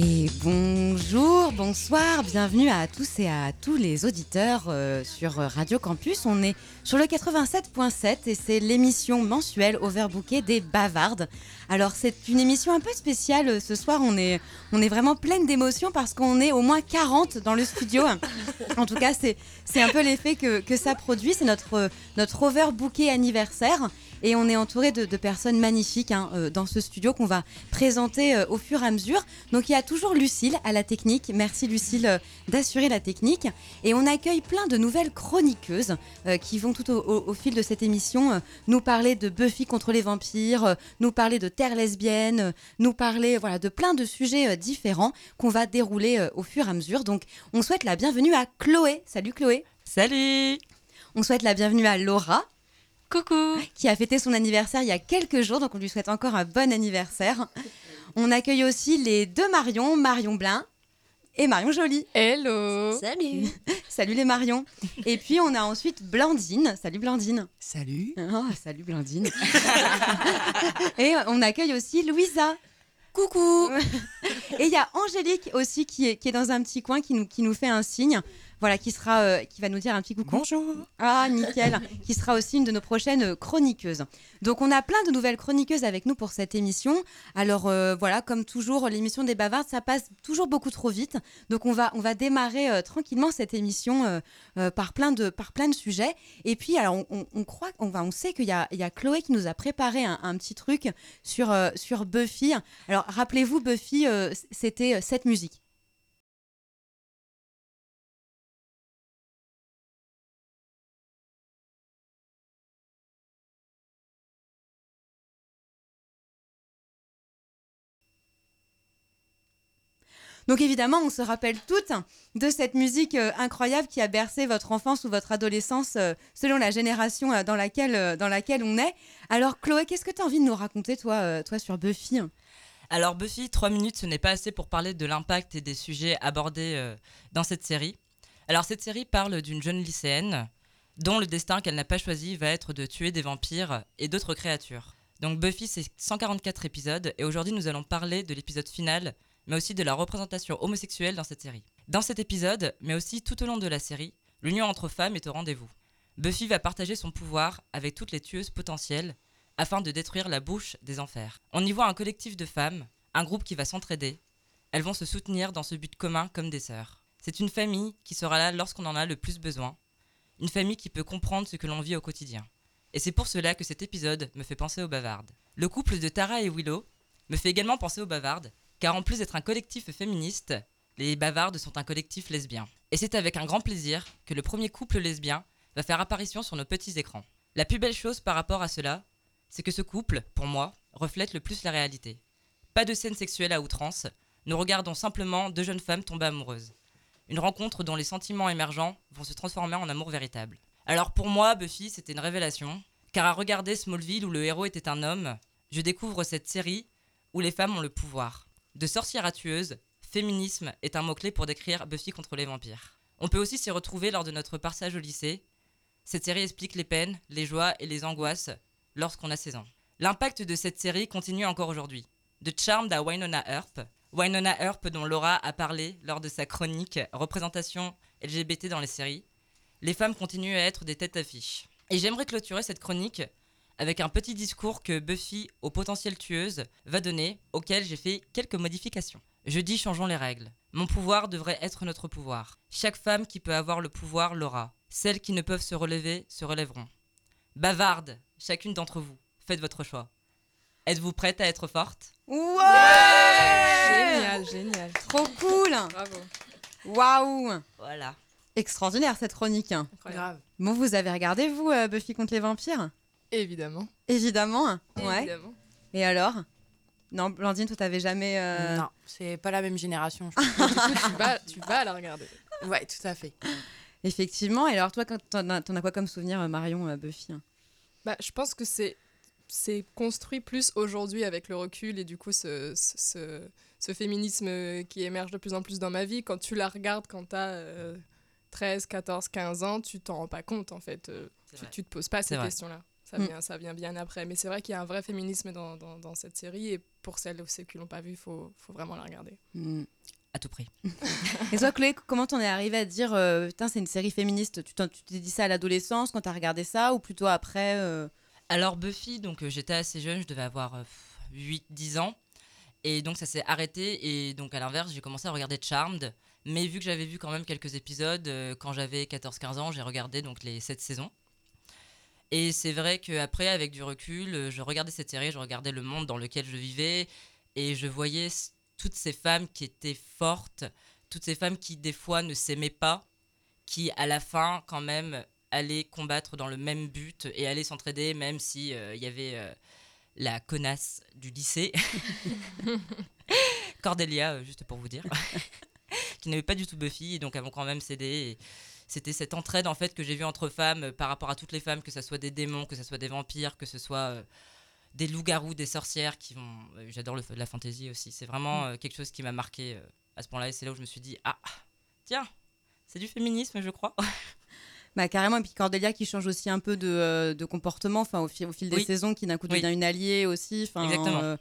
Et bonjour, bonsoir, bienvenue à tous et à tous les auditeurs euh, sur Radio Campus. On est sur le 87.7 et c'est l'émission mensuelle overbookée des bavardes. Alors c'est une émission un peu spéciale euh, ce soir, on est, on est vraiment pleine d'émotions parce qu'on est au moins 40 dans le studio. en tout cas c'est, un peu l'effet que, que ça produit, c'est notre, notre overbooké anniversaire. Et on est entouré de, personnes magnifiques hein, euh, dans ce studio qu'on va présenter euh, au fur et à mesure. Donc il y a toujours Lucille à la technique. Merci Lucille euh, d'assurer la technique. Et on accueille plein de nouvelles chroniqueuses qui vont tout au, fil de cette émission nous parler de Buffy contre les vampires, nous parler de terre lesbienne, nous parler voilà, de plein de sujets différents qu'on va dérouler au fur et à mesure. Donc on souhaite la bienvenue à Chloé. Salut Chloé. Salut. On souhaite la bienvenue à Laura. Coucou Qui a fêté son anniversaire il y a quelques jours, donc on lui souhaite encore un bon anniversaire. On accueille aussi les deux Marion, Marion Blin et Marion Jolie. Hello Salut Salut les Marion. Et puis on a ensuite Blandine. Salut Blandine. Salut. Oh, salut Blandine. et on accueille aussi Louisa. Coucou Et il y a Angélique aussi qui est, qui est dans un petit coin qui nous, qui nous fait un signe voilà, qui sera, euh, qui va nous dire un petit coucou. Bonjour. Ah, nickel. qui sera aussi une de nos prochaines chroniqueuses. Donc, on a plein de nouvelles chroniqueuses avec nous pour cette émission. Alors, euh, voilà, comme toujours, l'émission des bavards, ça passe toujours beaucoup trop vite. Donc, on va, on va démarrer euh, tranquillement cette émission par plein de, par plein de sujets. Et puis, alors, on, croit, on va, on sait qu'il y a, il y a Chloé qui nous a préparé un, un petit truc sur, sur Buffy. Alors, rappelez-vous, Buffy, c'était cette musique. Donc évidemment, on se rappelle toutes de cette musique euh, incroyable qui a bercé votre enfance ou votre adolescence euh, selon la génération euh, dans, laquelle, dans laquelle on est. Alors Chloé, qu'est-ce que tu as envie de nous raconter toi, toi sur Buffy? Alors Buffy, trois minutes, ce n'est pas assez pour parler de l'impact et des sujets abordés dans cette série. Alors cette série parle d'une jeune lycéenne dont le destin qu'elle n'a pas choisi va être de tuer des vampires et d'autres créatures. Donc Buffy, c'est 144 épisodes et aujourd'hui nous allons parler de l'épisode final mais aussi de la représentation homosexuelle dans cette série. Dans cet épisode, mais aussi tout au long de la série, l'union entre femmes est au rendez-vous. Buffy va partager son pouvoir avec toutes les tueuses potentielles afin de détruire la bouche des enfers. On y voit un collectif de femmes, un groupe qui va s'entraider. Elles vont se soutenir dans ce but commun comme des sœurs. C'est une famille qui sera là lorsqu'on en a le plus besoin. Une famille qui peut comprendre ce que l'on vit au quotidien. Et c'est pour cela que cet épisode me fait penser aux bavardes. Le couple de Tara et Willow me fait également penser aux bavardes, car en plus d'être un collectif féministe, les Bavardes sont un collectif lesbien. Et c'est avec un grand plaisir que le premier couple lesbien va faire apparition sur nos petits écrans. La plus belle chose par rapport à cela, c'est que ce couple, pour moi, reflète le plus la réalité. Pas de scène sexuelle à outrance, nous regardons simplement deux jeunes femmes tomber amoureuses. Une rencontre dont les sentiments émergents vont se transformer en amour véritable. Alors pour moi, Buffy, c'était une révélation, car à regarder Smallville où le héros était un homme, je découvre cette série où les femmes ont le pouvoir. De sorcière à tueuse, féminisme est un mot-clé pour décrire Buffy contre les vampires. On peut aussi s'y retrouver lors de notre passage au lycée. Cette série explique les peines, les joies et les angoisses lorsqu'on a 16 ans. L'impact de cette série continue encore aujourd'hui. De Charmed à Wynonna Earp, Wynonna Earp dont Laura a parlé lors de sa chronique Représentation LGBT dans les séries, les femmes continuent à être des têtes d'affiche. Et j'aimerais clôturer cette chronique avec un petit discours que Buffy, aux potentielles tueuses, va donner, auquel j'ai fait quelques modifications. Je dis changeons les règles. Mon pouvoir devrait être notre pouvoir. Chaque femme qui peut avoir le pouvoir l'aura. Celles qui ne peuvent se relever se relèveront. Bavarde, chacune d'entre vous, faites votre choix. Êtes-vous prête à être forte? Ouais Génial, génial. Trop cool Bravo. Waouh Voilà. Extraordinaire cette chronique. Incroyable. Bon, vous avez regardé, vous, euh, Buffy contre les vampires? Évidemment. Évidemment. Ouais. Évidemment. Et alors? Non, Blandine, toi, t'avais jamais. euh, Non, c'est pas la même génération. je tu, vas, tu vas la regarder. ouais, tout à fait. Effectivement. Et alors, toi, quand t'en as, t'en as quoi comme souvenir, euh, Marion, euh, Buffy Bah, je pense que c'est c'est construit plus aujourd'hui avec le recul et du coup ce, ce, ce, féminisme qui émerge de plus en plus dans ma vie. Quand tu la regardes quand tu as 13, 14, 15 ans, tu t'en rends pas compte en fait. Euh, tu, tu te poses pas ces questions-là. Ça Mm. vient, ça vient bien après. Mais c'est vrai qu'il y a un vrai féminisme dans, dans, dans cette série. Et pour celles ou ceux qui l'ont pas vu, il faut, faut vraiment la regarder. Mm. À tout prix. Et toi, Chloé, comment t'en es arrivée à te dire, euh, putain, c'est une série féministe? Tu t'es dit ça à l'adolescence quand t'as regardé ça ou plutôt après euh, Alors Buffy, donc euh, j'étais assez jeune, je devais avoir euh, 8-10 ans. Et donc ça s'est arrêté. Et donc à l'inverse, j'ai commencé à regarder Charmed. Mais vu que j'avais vu quand même quelques épisodes, euh, quand j'avais 14-15 ans, j'ai regardé donc les 7 saisons. Et c'est vrai qu'après, avec du recul, euh, je regardais cette série, je regardais le monde dans lequel je vivais. Et je voyais toutes ces femmes qui étaient fortes, toutes ces femmes qui des fois ne s'aimaient pas, qui à la fin quand même allaient combattre dans le même but et allaient s'entraider même si euh, y avait euh, la connasse du lycée Cordelia juste pour vous dire qui n'avait pas du tout Buffy et donc elles vont quand même cédé et c'était cette entraide en fait que j'ai vue entre femmes euh, par rapport à toutes les femmes que ce soit des démons que ce soit des vampires que ce soit euh, des loups-garous des sorcières qui vont euh, j'adore la fantasy aussi c'est vraiment euh, quelque chose qui m'a marqué à ce point-là et c'est là où je me suis dit ah tiens c'est du féminisme je crois Bah carrément, et puis Cordelia qui change aussi un peu de, de comportement enfin, au, fil, au fil des Oui. saisons, qui d'un coup Oui. devient une alliée aussi. Enfin, Exactement. euh,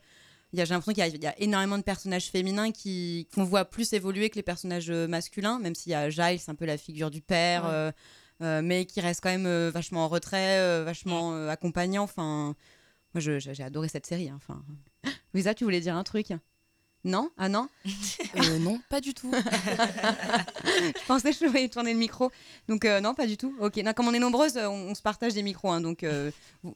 J'ai l'impression qu'il y, a- il y a énormément de personnages féminins qui qu'on voit plus évoluer que les personnages euh, masculins, même s'il y a Giles, un peu la figure du père, Ouais. euh, euh, mais qui reste quand même vachement en retrait, vachement accompagnant. Enfin, moi j'ai adoré cette série. hein, Enfin, Louisa, tu voulais dire un truc? Non? Ah non? Euh, non, pas du tout. Je pensais que je voyais tourner le micro. Donc, euh, non, pas du tout. Ok, non, comme on est nombreuses, on, on se partage des micros. hein, donc, euh,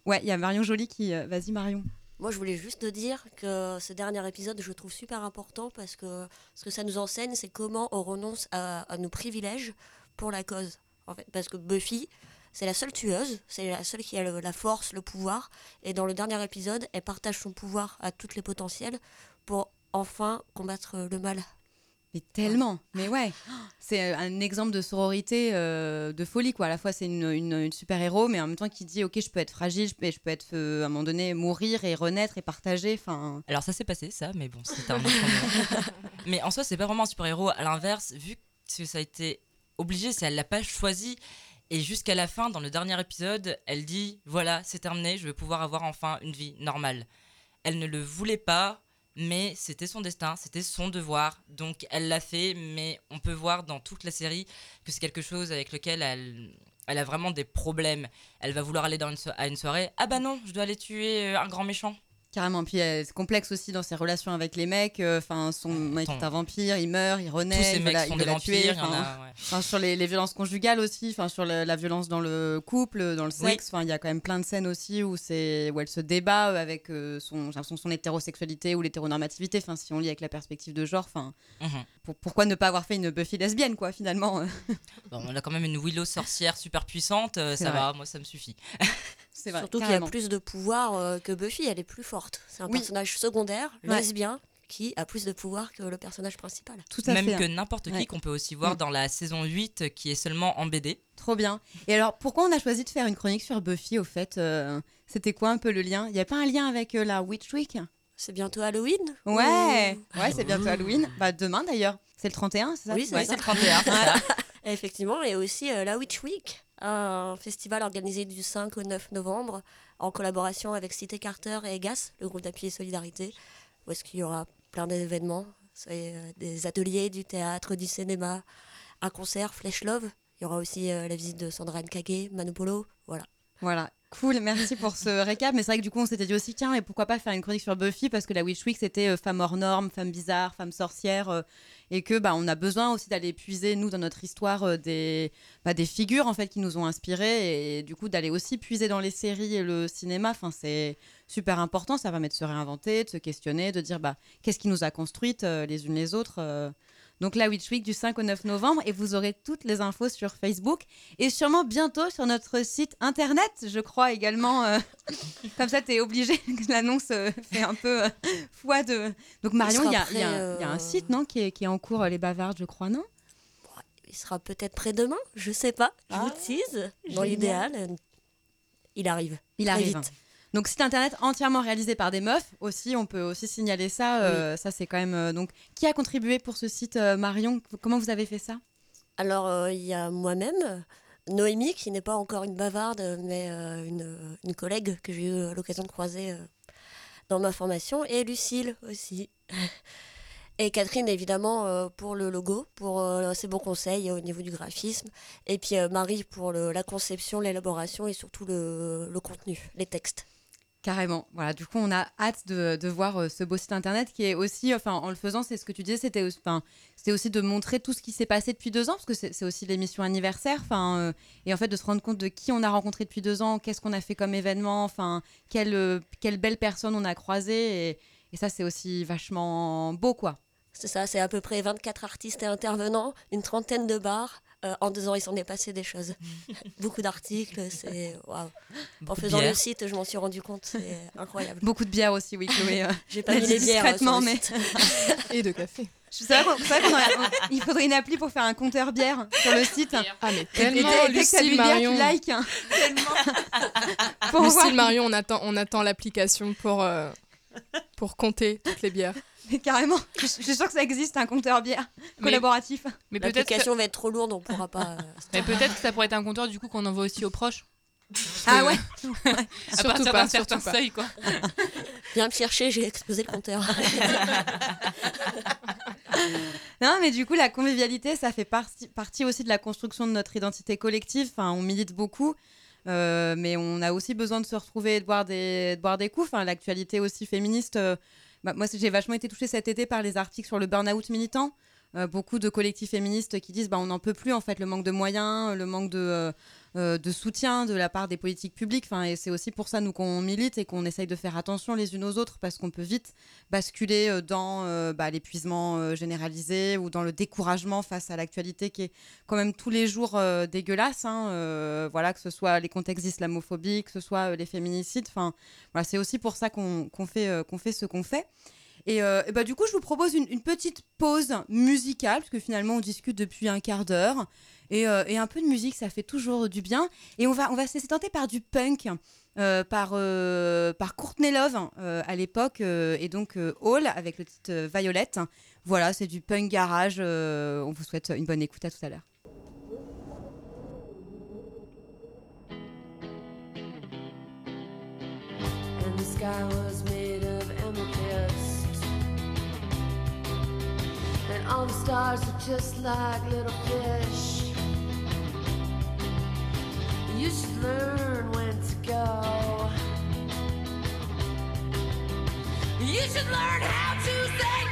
ouais, il y a Marion Jolie qui. Vas-y, Marion. Moi, je voulais juste dire que ce dernier épisode, je le trouve super important parce que ce que ça nous enseigne, c'est comment on renonce à, nos privilèges pour la cause. En fait, parce que Buffy, c'est la seule tueuse, c'est la seule qui a la force, le pouvoir. Et dans le dernier épisode, elle partage son pouvoir à toutes les potentielles pour enfin combattre le mal. Mais tellement. Mais ouais, c'est euh, un exemple de sororité, euh, de folie, quoi. À la fois, c'est une, une- une super-héros, mais en même temps, qui dit Ok, je peux être fragile, je peux, je peux être, euh, à un moment donné, mourir et renaître et partager. Enfin, Alors ça s'est passé ça, mais bon, c'était un autre moment. mais en soi, c'est pas vraiment un super-héros. À l'inverse, vu que ça a été obligé, si elle l'a pas choisi, et jusqu'à la fin, dans le dernier épisode, elle dit voilà, c'est terminé, je vais pouvoir avoir enfin une vie normale. Elle ne le voulait pas, mais c'était son destin, c'était son devoir, donc elle l'a fait. Mais on peut voir dans toute la série que c'est quelque chose avec lequel elle a vraiment des problèmes. Elle va vouloir aller à une soirée. Ah bah non, je dois aller tuer euh, un grand méchant. Carrément. Puis, euh, c'est complexe aussi dans ses relations avec les mecs. euh, Enfin, son mec est un vampire, il meurt, il renaît. Tous ces il mecs la- sont il des la vampires, tuer, enfin, a. ouais. Enfin, sur les, les violences conjugales aussi, enfin, sur le- la violence dans le couple, dans le Oui. sexe. Enfin, il y a quand même plein de scènes aussi où, c'est, où elle se débat avec euh, son, j'ai l'impression, son hétérosexualité ou l'hétéronormativité. Enfin, si on lit avec la perspective de genre, enfin, Mhm. pour- pourquoi ne pas avoir fait une Buffy lesbienne, quoi, finalement? Bon, on a quand même une Willow sorcière super puissante, euh, ça vrai. va, moi ça me suffit. C'est vrai. Surtout qu'il y a plus de pouvoir euh, que Buffy, elle est plus forte. C'est un Oui. personnage secondaire, Ouais. lesbien, qui a plus de pouvoir que le personnage principal. Tout à Même fait. que n'importe qui Ouais. qu'on peut aussi voir Mm. dans la saison 8 euh, qui est seulement en BD. Trop bien. Et alors, pourquoi on a choisi de faire une chronique sur Buffy, au fait euh, C'était quoi un peu le lien? Il n'y a pas un lien avec euh, la Witch Week? C'est bientôt Halloween Ouais, ou- ouais, c'est bientôt Halloween. Bah, demain d'ailleurs. C'est le 31, c'est ça? Oui, c'est Ouais. le 31, c'est ça. Effectivement, et aussi euh, la Witch Week, un festival organisé du 5 au 9 novembre en collaboration avec Cité Carter et EGAS, le groupe d'appui et solidarité, où est-ce qu'il y aura plein d'événements, euh, des ateliers, du théâtre, du cinéma, un concert, Flesh Love. Il y aura aussi euh, la visite de Sandra Nkage, Manopolo, voilà. Voilà, cool, merci pour ce récap. Mais c'est vrai que du coup, on s'était dit aussi, tiens, mais pourquoi pas faire une chronique sur Buffy? Parce que la Witch Week, c'était euh, femme hors norme, femme bizarre, femme sorcière. euh, et que bah, on a besoin aussi d'aller puiser, nous, dans notre histoire, euh, des, bah, des figures en fait qui nous ont inspirés. Et du coup, d'aller aussi puiser dans les séries et le cinéma. Enfin, c'est super important. Ça permet de se réinventer, de se questionner, de dire bah, qu'est-ce qui nous a construites les unes les autres. Donc la Witch Week du 5 au 9 novembre et vous aurez toutes les infos sur Facebook et sûrement bientôt sur notre site internet, je crois également. euh, comme ça, tu es obligé que l'annonce euh, fait un peu euh, foi de. Donc Marion, il y, a- y un- prêt, il y a un site non qui est, qui est en cours, les bavardes, je crois, non? Il sera peut-être prêt demain, je sais pas, je Ah, vous tease. Dans l'idéal, il arrive. Il arrive. vite. Donc site internet entièrement réalisé par des meufs aussi, on peut aussi signaler ça. euh, Ça c'est quand même euh, donc qui a contribué pour ce site euh, Marion? Comment vous avez fait ça? Alors, il y a moi-même, Noémie, qui n'est pas encore une bavarde, mais une, une collègue que j'ai eu l'occasion de croiser dans ma formation, et Lucille aussi. Et Catherine, évidemment, euh, pour le logo, pour euh, ses bons conseils au niveau du graphisme. Et puis Marie pour le- la conception, l'élaboration et surtout le, le contenu, les textes. Carrément. Voilà, du coup, on a hâte de, voir euh, ce beau site internet qui est aussi, enfin, en le faisant, c'est ce que tu disais, c'était aussi, de montrer tout ce qui s'est passé depuis deux ans, parce que c'est c'est aussi l'émission anniversaire, enfin, euh, et en fait de se rendre compte de qui on a rencontré depuis deux ans, qu'est-ce qu'on a fait comme événement, enfin, quelle, euh, quelle belle personne on a croisée, et, et ça, c'est aussi vachement beau, quoi. C'est ça, c'est à peu près 24 artistes et intervenants, une trentaine de bars. Euh, en deux ans, il s'en est passé des choses. Beaucoup d'articles, c'est. waouh. En faisant le site, je m'en suis rendu compte, c'est incroyable. Beaucoup de bière aussi, oui, Chloé. euh. J'ai pas l'a mis dit les bières discrètement, sur le mais- site. Et de café. C'est vrai vrai qu'on a- on- il faudrait une appli pour faire un compteur bière sur le site. Ah, mais Et tellement, dès- dès que t'as bu Lucille bière, Marion. tu likes. hein. Pour voir- Lucille Marion, on attend, on attend l'application pour, euh, pour compter toutes les bières. Mais carrément, je je suis sûre que ça existe, un compteur bière Mais- collaboratif. Mais peut-être que, L'application va être trop lourde, on pourra pas. euh, mais peut-être que ça pourrait être un compteur du coup qu'on envoie aussi aux proches. Ah ouais À Surtout partir pas, d'un certain seuil quoi. Viens me chercher, j'ai explosé le compteur. Non, mais du coup, la convivialité, ça fait partie, partie aussi de la construction de notre identité collective. Enfin, on milite beaucoup, euh, mais on a aussi besoin de se retrouver et de boire des, de boire des coups. Enfin, L'actualité aussi féministe. euh, bah, moi, j'ai vachement été touchée cet été par les articles sur le burn-out militant. Euh, beaucoup de collectifs féministes qui disent bah, on n'en peut plus, en fait, le manque de moyens, le manque de, euh, de soutien de la part des politiques publiques. Enfin, et c'est aussi pour ça, nous, qu'on milite et qu'on essaye de faire attention les unes aux autres parce qu'on peut vite basculer euh, dans euh, bah, l'épuisement généralisé ou dans le découragement face à l'actualité qui est quand même tous les jours dégueulasse. hein, voilà, que ce soit les contextes islamophobiques, que ce soit les féminicides. Enfin, voilà, c'est aussi pour ça qu'on fait, ce qu'on fait. Et, bah, du coup, je vous propose une petite pause musicale, parce que finalement, on discute depuis un quart d'heure. Et, euh, et un peu de musique, ça fait toujours du bien. Et on va, on va se laisser tenter par du punk, euh, par, euh, par Courtney Love euh, à l'époque, et donc Hall avec le titre Violette. Voilà, c'est du punk garage. on vous souhaite une bonne écoute, à tout à l'heure. You should learn when to go. You should learn how to say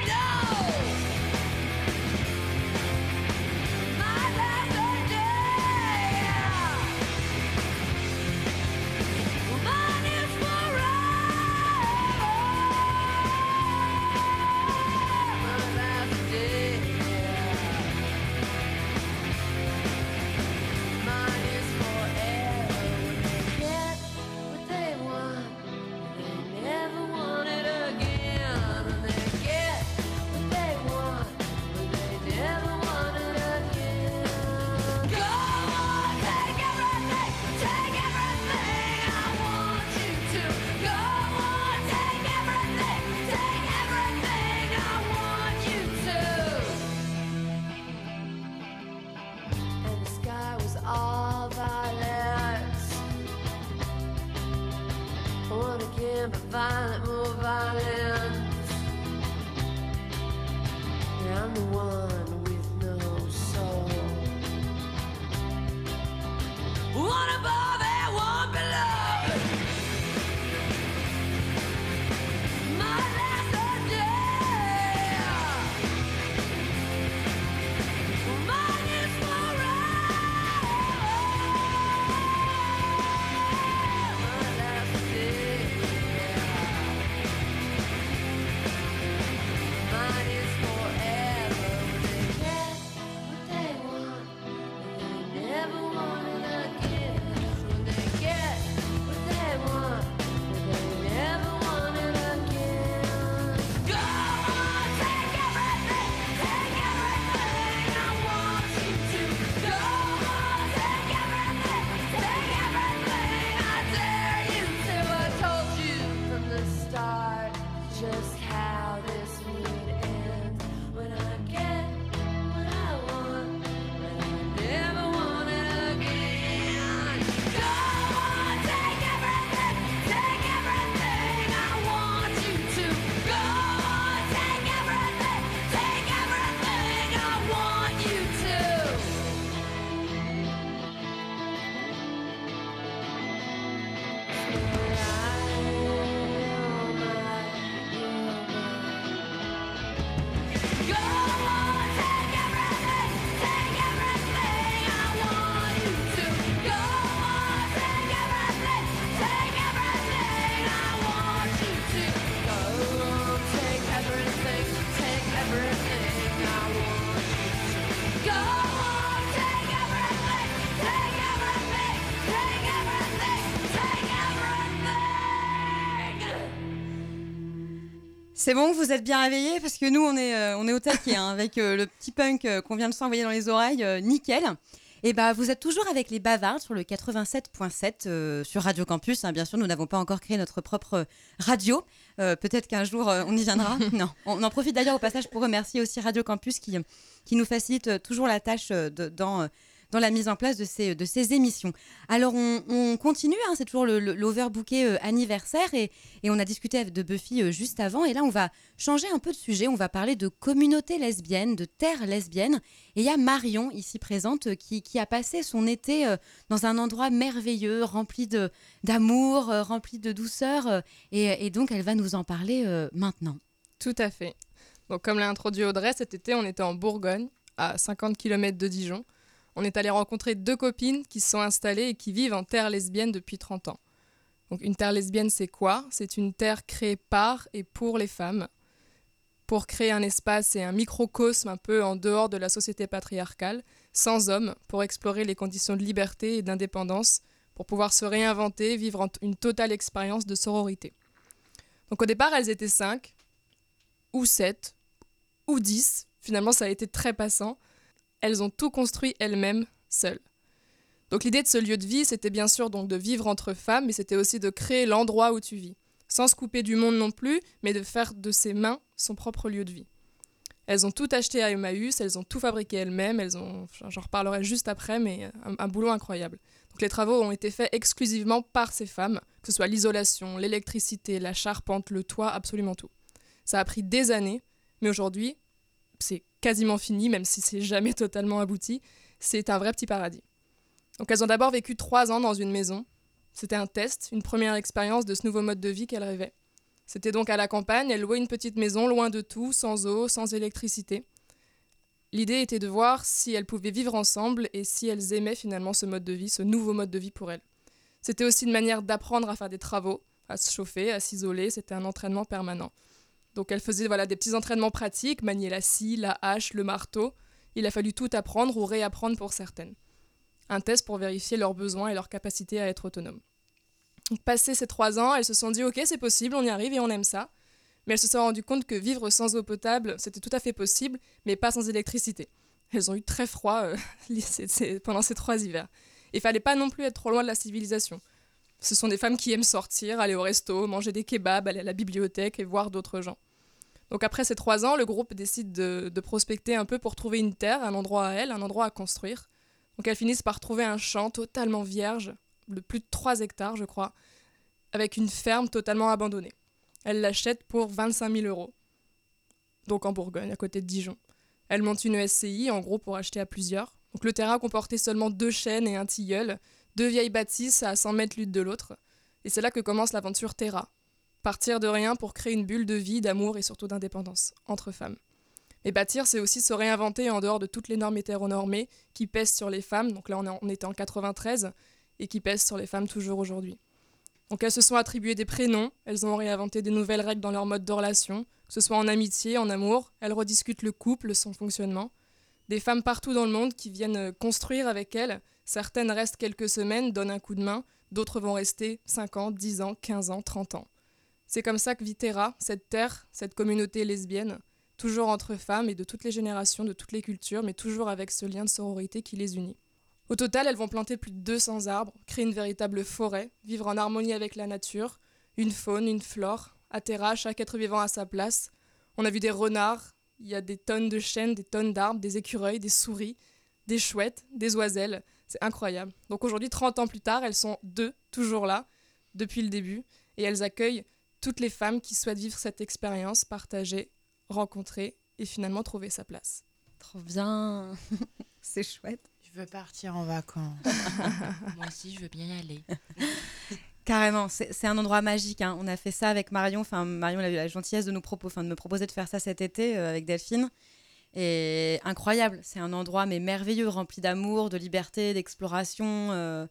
C'est bon, vous êtes bien réveillés parce que nous, on est, euh, on est au taquet hein, avec euh, le petit punk euh, qu'on vient de s'envoyer dans les oreilles, nickel. Et bah, vous êtes toujours avec les bavards sur le 87.7 euh, sur Radio Campus. hein. Bien sûr, nous n'avons pas encore créé notre propre radio. Peut-être qu'un jour, on y viendra. non, on en profite d'ailleurs au passage pour remercier aussi Radio Campus qui, qui nous facilite toujours la tâche de- dans, dans la mise en place de ces, émissions. Alors, on, on continue, hein, c'est toujours l'overbooké euh, anniversaire et, on a discuté de Buffy euh, juste avant. Et là, on va changer un peu de sujet. On va parler de communauté lesbienne, de terre lesbienne. Et il y a Marion, ici présente, euh, qui, a passé son été dans un endroit merveilleux, rempli d'amour, rempli de douceur. et, et donc, elle va nous en parler maintenant. Tout à fait. Donc, comme l'a introduit Audrey, cet été, on était en Bourgogne, à 50 km de Dijon. On est allé rencontrer deux copines qui se sont installées et qui vivent en terre lesbienne depuis 30 ans. Donc, une terre lesbienne, c'est quoi? C'est une terre créée par et pour les femmes, pour créer un espace et un microcosme un peu en dehors de la société patriarcale, sans hommes, pour explorer les conditions de liberté et d'indépendance, pour pouvoir se réinventer, vivre une totale expérience de sororité. Donc, au départ, elles étaient cinq, ou 7, ou 10. Finalement, ça a été très passant. Elles ont tout construit elles-mêmes, seules. Donc l'idée de ce lieu de vie, c'était bien sûr donc de vivre entre femmes, mais c'était aussi de créer l'endroit où tu vis. Sans se couper du monde non plus, mais de faire de ses mains son propre lieu de vie. Elles ont tout acheté à Emmaüs, elles ont tout fabriqué elles-mêmes, elles ont, j'en reparlerai juste après, mais un, un boulot incroyable. Donc les travaux ont été faits exclusivement par ces femmes, que ce soit l'isolation, l'électricité, la charpente, le toit, absolument tout. Ça a pris des années, mais aujourd'hui, c'est quasiment fini, même si c'est jamais totalement abouti. C'est un vrai petit paradis. Donc elles ont d'abord vécu trois ans dans une maison. C'était un test, une première expérience de ce nouveau mode de vie qu'elles rêvaient. C'était donc à la campagne, elles louaient une petite maison loin de tout, sans eau, sans électricité. L'idée était de voir si elles pouvaient vivre ensemble et si elles aimaient finalement ce mode de vie, ce nouveau mode de vie pour elles. C'était aussi une manière d'apprendre à faire des travaux, à se chauffer, à s'isoler, c'était un entraînement permanent. Donc elle faisait voilà, des petits entraînements pratiques, manier la scie, la hache, le marteau. Il a fallu tout apprendre ou réapprendre pour certaines. Un test pour vérifier leurs besoins et leur capacité à être autonomes. Donc, Passé ces trois ans, elles se sont dit ok c'est possible, on y arrive et on aime ça. Mais elles se sont rendues compte que vivre sans eau potable, c'était tout à fait possible, mais pas sans électricité. Elles ont eu très froid euh, pendant ces trois hivers. Il fallait pas non plus être trop loin de la civilisation. Ce sont des femmes qui aiment sortir, aller au resto, manger des kebabs, aller à la bibliothèque et voir d'autres gens. Après ces trois ans, le groupe décide de, prospecter un peu pour trouver une terre, un endroit à elles, un endroit à construire. Donc elles finissent par trouver un champ totalement vierge, de plus de 3 hectares je crois, avec une ferme totalement abandonnée. Elles l'achètent pour 25 000 euros. Donc en Bourgogne, à côté de Dijon. Elles montent une SCI, en gros, pour acheter à plusieurs. Donc le terrain comportait seulement deux chênes et un tilleul, deux vieilles bâtisses à 100 mètres l'une de l'autre. Et c'est là que commence l'aventure Terra. Partir de rien pour créer une bulle de vie, d'amour et surtout d'indépendance entre femmes. Mais bâtir, c'est aussi se réinventer en dehors de toutes les normes hétéronormées qui pèsent sur les femmes. Donc là, on, on était en 93 et qui pèsent sur les femmes toujours aujourd'hui. Donc elles se sont attribuées des prénoms, elles ont réinventé des nouvelles règles dans leur mode de relation, que ce soit en amitié, en amour, elles rediscutent le couple, son fonctionnement. Des femmes partout dans le monde qui viennent construire avec elles. Certaines restent quelques semaines, donnent un coup de main, d'autres vont rester 5 ans, 10 ans, 15 ans, 30 ans. C'est comme ça que vit Terra, cette terre, cette communauté lesbienne, toujours entre femmes et de toutes les générations, de toutes les cultures, mais toujours avec ce lien de sororité qui les unit. Au total, elles vont planter plus de 200 arbres, créer une véritable forêt, vivre en harmonie avec la nature, une faune, une flore. À Terra, chaque être vivant a sa place. On a vu des renards, il y a des tonnes de chênes, des tonnes d'arbres, des écureuils, des souris, des chouettes, des oiselles. C'est incroyable. Donc aujourd'hui, 30 ans plus tard, elles sont deux, toujours là, depuis le début, et elles accueillent toutes les femmes qui souhaitent vivre cette expérience, partager, rencontrer et finalement trouver sa place. Trop bien. C'est chouette. Je veux partir en vacances. Moi aussi, je veux bien y aller. Carrément, c'est un endroit magique. hein. On a fait ça avec Marion. Enfin, Marion a eu la gentillesse de nous proposer, enfin, de me proposer de faire ça cet été euh, avec Delphine. Et incroyable, c'est un endroit mais merveilleux, rempli d'amour, de liberté, d'exploration. euh,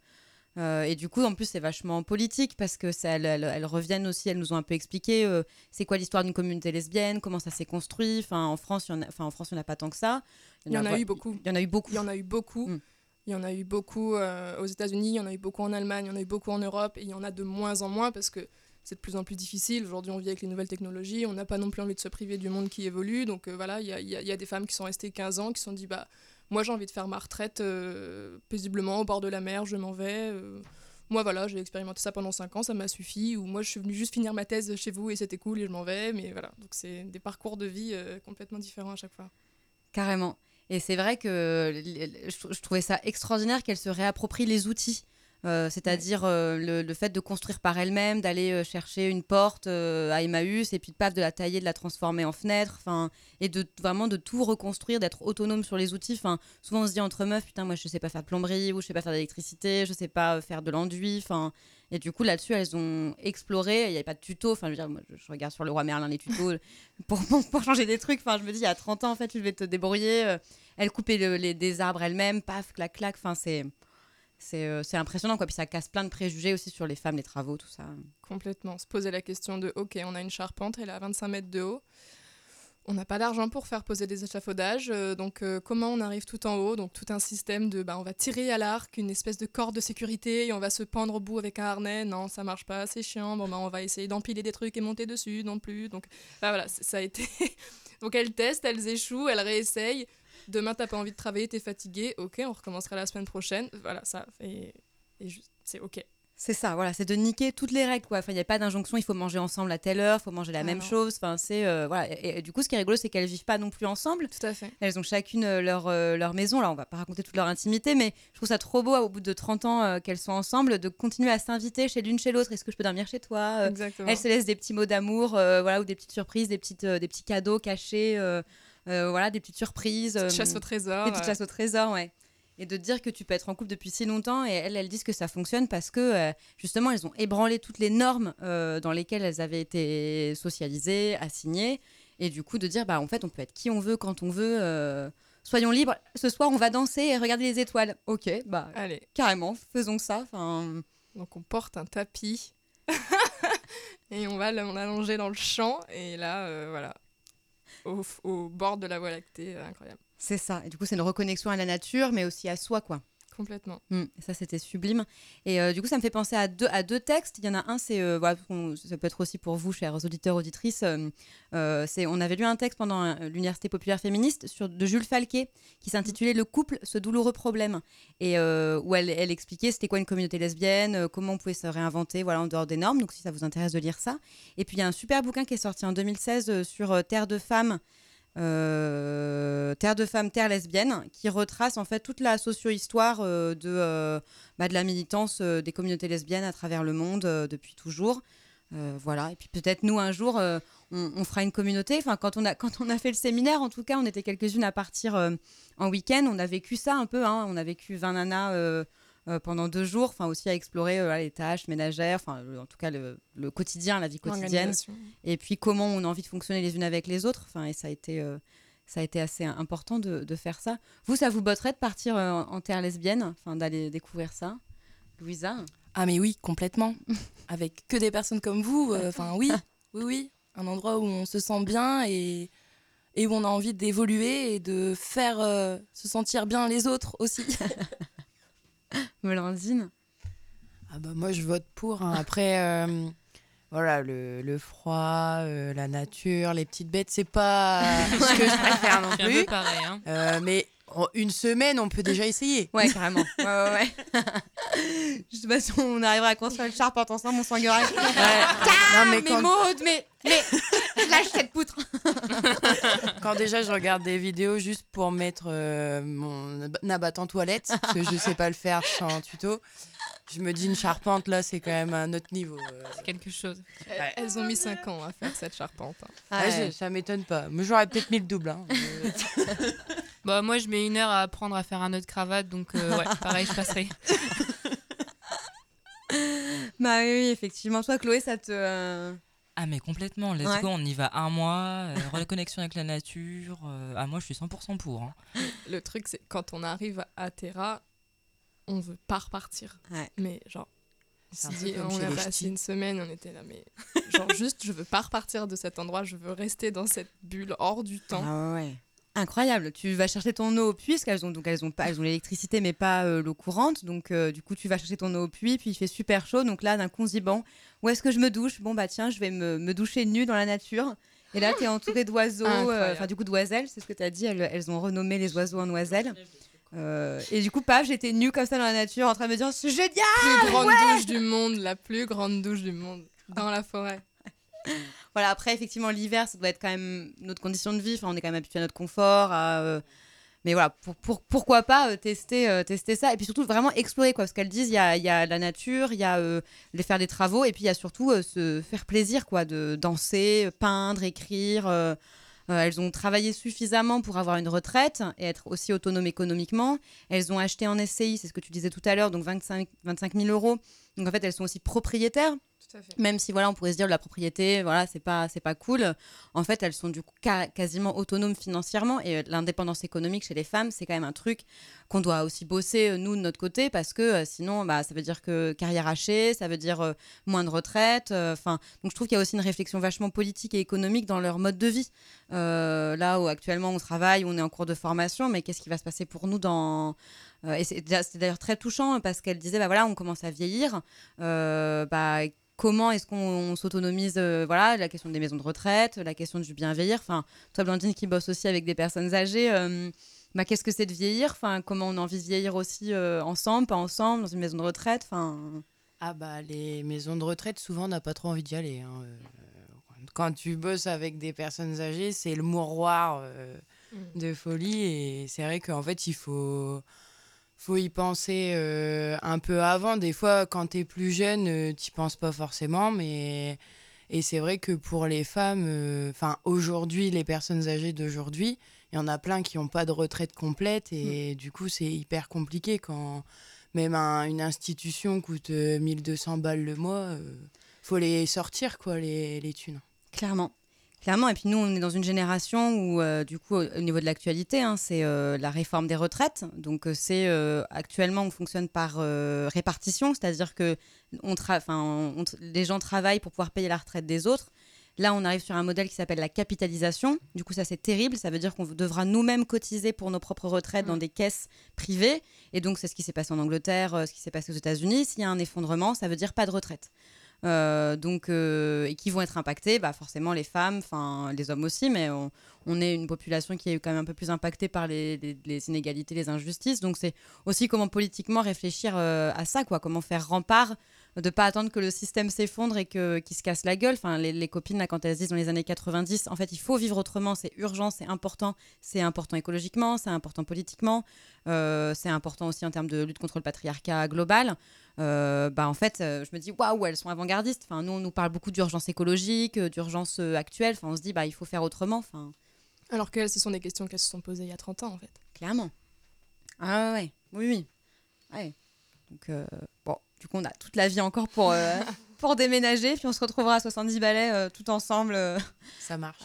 euh, et du coup, en plus, c'est vachement politique parce que ça, elles, elles- elles reviennent aussi, elles nous ont un peu expliqué euh, c'est quoi l'histoire d'une communauté lesbienne, comment ça s'est construit. Enfin, en France, il en enfin, en n'y en a pas tant que ça. Il y en a eu beaucoup. Il y en a eu beaucoup. Il y en a eu beaucoup. Mm. Il y en a eu beaucoup euh, aux États-Unis, il y en a eu beaucoup en Allemagne, il y en a eu beaucoup en Europe, et il y en a de moins en moins parce que c'est de plus en plus difficile. Aujourd'hui, on vit avec les nouvelles technologies, on n'a pas non plus envie de se priver du monde qui évolue. Donc voilà, il y y a des femmes qui sont restées 15 ans, qui se sont dit, bah, moi j'ai envie de faire ma retraite euh, paisiblement au bord de la mer, je m'en vais. euh, moi voilà, j'ai expérimenté ça pendant 5 ans, ça m'a suffi. Ou moi je suis venue juste finir ma thèse chez vous et c'était cool et je m'en vais. Mais voilà, donc c'est des parcours de vie euh, complètement différents à chaque fois. Carrément. Et c'est vrai que je trouvais ça extraordinaire qu'elle se réapproprie les outils. Euh, C'est-à-dire euh, le, le fait de construire par elle-même, d'aller euh, chercher une porte à Emmaüs et puis de paf de la tailler, de la transformer en fenêtre, enfin et de vraiment de tout reconstruire, d'être autonome sur les outils. Enfin souvent on se dit entre meufs putain moi je sais pas faire de plomberie ou je sais pas faire d'électricité, je sais pas faire de l'enduit, enfin et du coup là-dessus elles ont exploré. Il n'y avait pas de tuto, enfin je veux dire moi je, regarde sur le roi Merlin les tutos pour, pour, pour changer des trucs. Enfin je me dis il y a 30 ans en fait tu devais te débrouiller. elle coupait le- les, des arbres elle-même, paf, clac, clac. Enfin, c'est, c'est, euh, c'est impressionnant, quoi. Puis ça casse plein de préjugés aussi sur les femmes, les travaux, tout ça. Complètement. Se poser la question de, ok, on a une charpente, elle à 25 mètres de haut. On n'a pas d'argent pour faire poser des échafaudages, euh, donc euh, comment on arrive tout en haut? Donc tout un système de, bah, on va tirer à l'arc une espèce de corde de sécurité et on va se pendre au bout avec un harnais. Non, ça marche pas, c'est chiant. Bon, bah, on va essayer d'empiler des trucs et monter dessus non plus. Donc bah, voilà, ça a été. donc elles testent, elles échouent, elles réessayent. Demain, t'as pas envie de travailler, t'es fatigué. Ok, on recommencera la semaine prochaine. Voilà, ça. Et, c'est ok. C'est ça, voilà, c'est de niquer toutes les règles, quoi. Enfin, il n'y a pas d'injonction, il faut manger ensemble à telle heure, il faut manger la Ah même non. chose. Enfin, c'est, euh, voilà. Et, et du coup, ce qui est rigolo, c'est qu'elles vivent pas non plus ensemble. Tout à fait. Elles ont chacune euh, leur, euh, leur maison. Là, on va pas raconter toute leur intimité, mais je trouve ça trop beau, au bout de 30 ans euh, qu'elles sont ensemble, de continuer à s'inviter chez l'une chez l'autre. Est-ce que je peux dormir chez toi Exactement. Elles se laissent des petits mots d'amour, voilà, ou des petites surprises, des, petites, des petits cadeaux cachés, voilà, des petites surprises. euh, Chasse au trésor. des petites euh, chasses au trésor, ouais. Et de dire que tu peux être en couple depuis si longtemps, et elles, elles disent que ça fonctionne parce que euh, justement, elles ont ébranlé toutes les normes euh, dans lesquelles elles avaient été socialisées, assignées, et du coup de dire, bah en fait, on peut être qui on veut quand on veut. euh, soyons libres. Ce soir, on va danser et regarder les étoiles. Ok, bah Allez, carrément, faisons ça. Enfin, donc on porte un tapis et on va l'allonger dans le champ et là, euh, voilà, au, bord de la Voie lactée, euh, incroyable, c'est ça. Et du coup, c'est une reconnexion à la nature, mais aussi à soi, quoi. Complètement. Mm, ça, c'était sublime. Et euh, du coup, ça me fait penser à deux, textes. Il y en a un, c'est, euh, voilà, ça peut être aussi pour vous, chers auditeurs, auditrices. euh, c'est, on avait lu un texte pendant l'Université populaire féministe de Jules Falquet qui s'intitulait Le couple, ce douloureux problème. Et où elle, elle expliquait c'était quoi une communauté lesbienne, comment on pouvait se réinventer voilà, en dehors des normes. Donc, si ça vous intéresse de lire ça. Et puis, il y a un super bouquin qui est sorti en 2016 euh, sur Terre de femmes. Euh, Terre de femmes, Terre lesbienne, qui retrace en fait toute la socio-histoire euh, de, euh, bah, de la militance des communautés lesbiennes à travers le monde depuis toujours. Voilà, et puis peut-être nous un jour on, fera une communauté. Enfin, quand on a quand on a fait le séminaire, en tout cas, on était quelques-unes à partir en week-end. On a vécu ça un peu. hein. On a vécu 20 nanas pendant deux jours. Enfin, aussi à explorer euh, les tâches ménagères. Enfin, en tout cas le, le quotidien, la vie quotidienne et puis comment on a envie de fonctionner les unes avec les autres. Enfin, et ça a été, euh, ça a été assez important de, de faire ça. Vous, ça vous botterait de partir euh, en, en terre lesbienne, enfin d'aller découvrir ça, Louisa? Ah mais oui, complètement. Avec que des personnes comme vous, euh, enfin oui, oui, oui. Un endroit où on se sent bien et, et où on a envie d'évoluer et de faire euh, se sentir bien les autres aussi. Melandine Ah bah moi je vote pour. hein. Après, euh, voilà, le, le froid, euh, la nature, les petites bêtes, c'est pas ce que je préfère non C'est un peu plus. pareil. Hein. Euh, mais en une semaine, on peut déjà essayer. Ouais, carrément. ouais, ouais, ouais. Je sais pas si on arrivera à construire le charpente ensemble, on s'engueulera. non, mais mais quand, Maud, mais, mais lâche cette poutre. quand déjà je regarde des vidéos juste pour mettre euh, mon nabat en toilette, parce que je sais pas le faire sans tuto, je me dis une charpente là, c'est quand même un autre niveau. euh. C'est quelque chose. Elles- Elles ont mis 5 ans à faire cette charpente. hein. Ah, ça m'étonne pas. Moi j'aurais peut-être mis le double. hein. Bah, moi, je mets une heure à apprendre à faire un nœud de cravate, donc euh, ouais, pareil, je passerai. Bah oui, effectivement. Toi, Chloé, ça te. euh, Ah mais complètement, let's Ouais. go, on y va un mois, euh, reconnexion avec la nature. euh, ah moi je suis 100% pour. hein. Le truc, c'est quand on arrive à Terra, on veut pas repartir. Ouais. Mais genre, on C'est s'est un peu dit, comme on chez a les passé ch'tis. une semaine, on était là, mais genre juste, je veux pas repartir de cet endroit, je veux rester dans cette bulle hors du temps. Ah ouais. Incroyable. Tu vas chercher ton eau au puits, parce qu'elles ont donc elles ont pas, elles ont l'électricité mais pas euh, l'eau courante. Donc euh, du coup tu vas chercher ton eau au puits, puis il fait super chaud. Donc là d'un bon, où est-ce que je me douche? Bon bah tiens, je vais me, me doucher nue dans la nature. Et là tu es entouré d'oiseaux, euh, enfin du coup d'oiselles, c'est ce que tu as dit. Elles, elles ont renommé les oiseaux en oiselles. Euh, et du coup paf, j'étais nue comme ça dans la nature en train de me dire c'est génial. Plus grande douche du monde, la plus grande douche du monde, dans la forêt. Voilà, après, effectivement, l'hiver, ça doit être quand même notre condition de vie. Enfin, on est quand même habitué à notre confort. euh, Mais voilà, pour, pour- pourquoi pas euh, tester, euh, tester ça. Et puis surtout, vraiment explorer, quoi. Parce qu'elles disent, il y a, la nature, il y a les faire des travaux. Et puis, il y a surtout se faire plaisir, quoi. De danser, peindre, écrire. elles ont travaillé suffisamment pour avoir une retraite et être aussi autonomes économiquement. Elles ont acheté en SCI, c'est ce que tu disais tout à l'heure, donc 25, 25 000 euros. Donc en fait, elles sont aussi propriétaires Même si voilà on pourrait se dire la propriété voilà c'est pas c'est pas cool. En fait elles sont du coup quasiment autonomes financièrement. Et euh, l'indépendance économique chez les femmes c'est quand même un truc qu'on doit aussi bosser euh, nous de notre côté parce que euh, sinon bah ça veut dire que carrière hachée ça veut dire moins de retraite enfin donc je trouve qu'il y a aussi une réflexion vachement politique et économique dans leur mode de vie. Là où actuellement on travaille on est en cours de formation mais qu'est-ce qui va se passer pour nous dans et c'est d'ailleurs très touchant parce qu'elle disait bah voilà on commence à vieillir. Bah comment est-ce qu'on on s'autonomise euh, voilà la question des maisons de retraite la question du bien vieillir enfin toi Blandine qui bosse aussi avec des personnes âgées euh, bah, qu'est-ce que c'est de vieillir? Enfin comment on a envie de vieillir aussi euh, ensemble pas ensemble dans une maison de retraite? Enfin Ah bah les maisons de retraite, souvent on n'a pas trop envie d'y aller. hein. Quand tu bosses avec des personnes âgées, c'est le mouroir euh, Mm. de folie et c'est vrai qu'en fait il faut faut y penser euh, un peu avant. Des fois quand tu es plus jeune, euh, t'y penses pas forcément mais et c'est vrai que pour les femmes euh, enfin aujourd'hui les personnes âgées d'aujourd'hui, il y en a plein qui n'ont pas de retraite complète et du coup c'est hyper compliqué quand même un- une institution coûte euh, 1200 balles le mois, euh, faut les sortir, quoi, les, les thunes. Clairement. Clairement, et puis nous, on est dans une génération où, euh, du coup, au au niveau de l'actualité, hein, c'est euh, la réforme des retraites. Donc, euh, c'est euh, actuellement, on fonctionne par répartition, c'est-à-dire que on on- on- les gens travaillent pour pouvoir payer la retraite des autres. Là, on arrive sur un modèle qui s'appelle la capitalisation. Du coup, ça, c'est terrible. Ça veut dire qu'on devra nous-mêmes cotiser pour nos propres retraites dans des caisses privées. Et donc, c'est ce qui s'est passé en Angleterre, ce qui s'est passé aux États-Unis. S'il y a un effondrement, ça veut dire pas de retraite. Euh, donc, euh, et qui vont être impactés, bah forcément les femmes, enfin les hommes aussi, mais on, est une population qui est quand même un peu plus impactée par les, inégalités, les injustices. Donc c'est aussi comment politiquement réfléchir euh, à ça, quoi, comment faire rempart de pas attendre que le système s'effondre et que qu'il se casse la gueule. Enfin, les, les copines là, quand elles se disent dans les années 90, en fait, il faut vivre autrement, c'est urgent, c'est important, c'est important écologiquement, c'est important politiquement, c'est important aussi en termes de lutte contre le patriarcat global. Euh, bah en fait, euh, je me dis waouh, elles sont avant-gardistes. Enfin, nous, on nous parle beaucoup d'urgence écologique, euh, d'urgence actuelle. Enfin, on se dit bah il faut faire autrement. Enfin, Alors qu'elles, ce sont des questions qu'elles se sont posées il y a 30 ans, en fait. clairement. Ah ouais, oui, oui. Ouais. Donc euh, bon, du coup, on a toute la vie encore pour euh, pour déménager, puis on se retrouvera à 70 balais euh, tout ensemble. euh, Ça marche.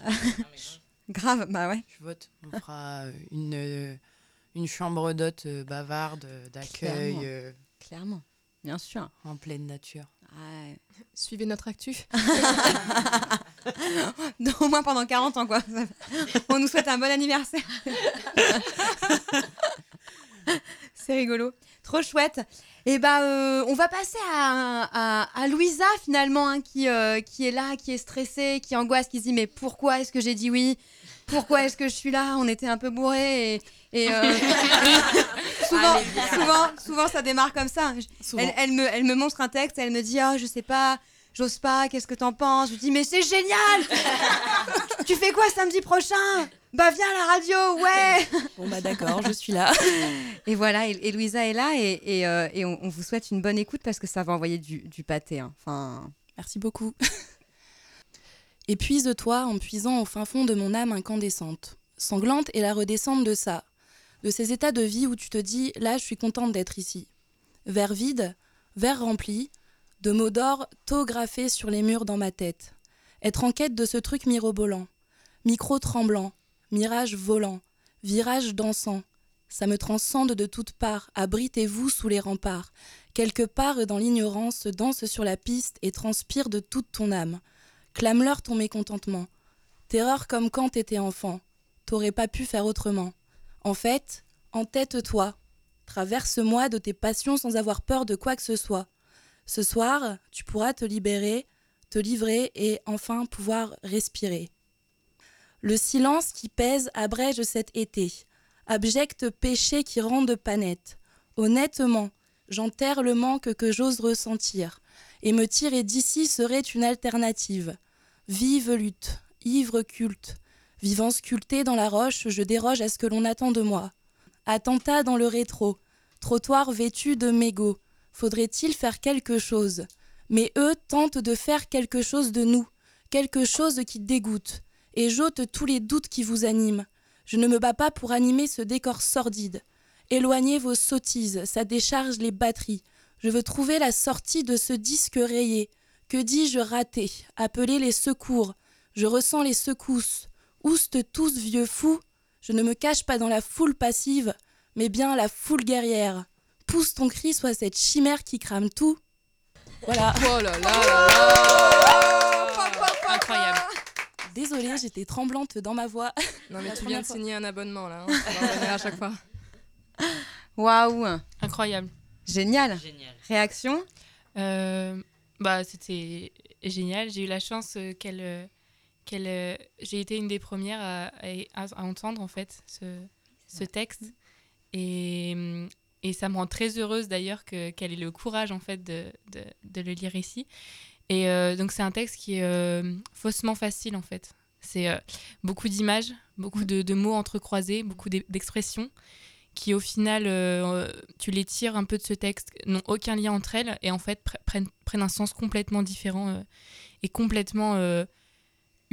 grave, bah ouais. Je vote. On fera une, euh, une chambre d'hôte euh, bavarde, d'accueil, Clairement. euh, Clairement, bien sûr. en pleine nature. Ouais. Suivez notre actu. Non, Au moins pendant 40 ans, quoi. On nous souhaite un bon anniversaire. C'est rigolo. Trop chouette. Et bah, euh, on va passer à, à, à Louisa, finalement, hein, qui, euh, qui est là, qui est stressée, qui angoisse, qui se dit Mais pourquoi est-ce que j'ai dit oui? Pourquoi est-ce que je suis là? On était un peu bourrés. Et, et, euh, souvent, souvent, souvent, ça démarre comme ça. Elle, elle me, elle me montre un texte, elle me dit Oh, je sais pas, j'ose pas, qu'est-ce que t'en penses? Je lui dis Mais c'est génial Tu fais quoi samedi prochain? Bah viens à la radio, ouais Bon bah d'accord, je suis là. Et voilà, et, et Louisa est là, et, et, euh, et on, on vous souhaite une bonne écoute parce que ça va envoyer du, du pâté. hein. Enfin, Merci beaucoup. Épuise-toi en puisant au fin fond de mon âme incandescente. Sanglante est la redescente de ça, de ces états de vie où tu te dis là je suis contente d'être ici. Verre vide, verre rempli, de mots d'or tôt graffés sur les murs dans ma tête. Être en quête de ce truc mirobolant, micro tremblant, mirage volant, virage dansant. Ça me transcende de toutes parts, abritez-vous sous les remparts. Quelque part dans l'ignorance, danse sur la piste et transpire de toute ton âme. Clame-leur ton mécontentement. Terreur comme quand t'étais enfant. t'aurais pas pu faire autrement. En fait, entête-toi. Traverse-moi de tes passions sans avoir peur de quoi que ce soit. Ce soir, tu pourras te libérer, te livrer et enfin pouvoir respirer. Le silence qui pèse abrège cet été. Abject péché qui rend de panette. Honnêtement, j'enterre le manque que j'ose ressentir. Et me tirer d'ici serait une alternative. Vive lutte, ivre culte. Vivant sculpté dans la roche, je déroge à ce que l'on attend de moi. Attentat dans le rétro. Trottoir vêtu de mégots. Faudrait-il faire quelque chose? Mais eux tentent de faire quelque chose de nous. Quelque chose qui dégoûte. Et j'ôte tous les doutes qui vous animent. Je ne me bats pas pour animer ce décor sordide. Éloignez vos sottises, ça décharge les batteries. Je veux trouver la sortie de ce disque rayé. Que dis-je raté? Appelez les secours. Je ressens les secousses. Ouste tous, vieux fous. Je ne me cache pas dans la foule passive, mais bien la foule guerrière. Pousse ton cri, soit cette chimère qui crame tout. Voilà. Oh là là là là Incroyable. Désolée, j'étais tremblante dans ma voix. Non mais La tu viens de signer un abonnement là, hein. on va revenir à chaque fois. Waouh Incroyable. Génial Génial. Réaction? Euh, bah, c'était génial. J'ai eu la chance euh, qu'elle. Euh, qu'elle euh, J'ai été une des premières à, à- à entendre, en fait, ce, ce texte. Et, et ça me rend très heureuse, d'ailleurs, que- qu'elle ait le courage, en fait, de, de, de le lire ici. Et euh, donc, c'est un texte qui est euh, faussement facile, en fait. C'est beaucoup d'images, beaucoup de, de mots entrecroisés, beaucoup d'e- d'expressions qui au final, tu les tires un peu de ce texte, n'ont aucun lien entre elles et en fait pr- prennent, prennent un sens complètement différent et complètement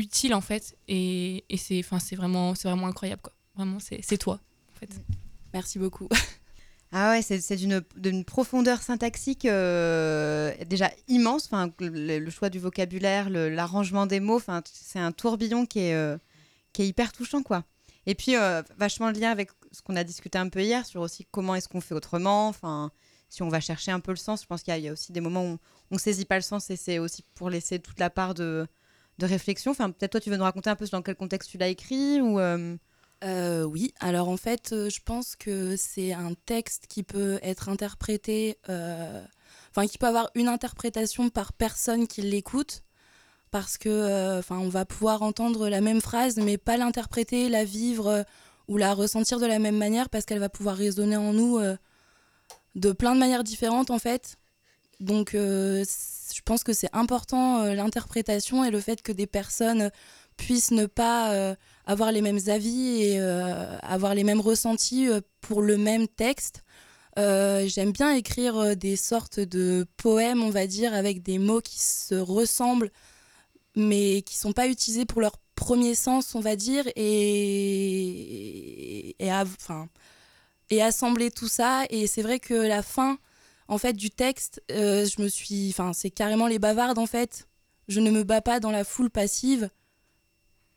utile en fait. Et, et c'est, enfin, c'est vraiment, c'est vraiment incroyable quoi. Vraiment, c'est, c'est toi en fait. Merci beaucoup. Ah ouais, c'est c'est d'une profondeur syntaxique euh, déjà immense. Enfin, le, le choix du vocabulaire, le- l'arrangement des mots, enfin, c'est un tourbillon qui est, euh, qui est hyper touchant, quoi. Et puis, euh, vachement le lien avec ce qu'on a discuté un peu hier sur aussi comment est-ce qu'on fait autrement. Enfin, si on va chercher un peu le sens, je pense qu'il y, y a aussi des moments où on ne saisit pas le sens et c'est aussi pour laisser toute la part de, de réflexion. Enfin, peut-être toi, tu veux nous raconter un peu dans quel contexte tu l'as écrit ou euh, Euh, oui, alors en fait, euh, je pense que c'est un texte qui peut être interprété, enfin qui peut avoir une interprétation par personne qui l'écoute, parce que, enfin, on va pouvoir entendre la même phrase, mais pas l'interpréter, la vivre ou la ressentir de la même manière, parce qu'elle va pouvoir résonner en nous de plein de manières différentes en fait. Donc, je pense que c'est important euh, l'interprétation et le fait que des personnes puissent ne pas euh, avoir les mêmes avis et euh, avoir les mêmes ressentis pour le même texte. J'aime bien écrire des sortes de poèmes, on va dire, avec des mots qui se ressemblent, mais qui sont pas utilisés pour leur premier sens, on va dire, et assembler tout ça. Et c'est vrai que la fin, en fait, du texte, euh, je me suis, enfin, c'est carrément les bavardes, en fait. Je ne me bats pas dans la foule passive.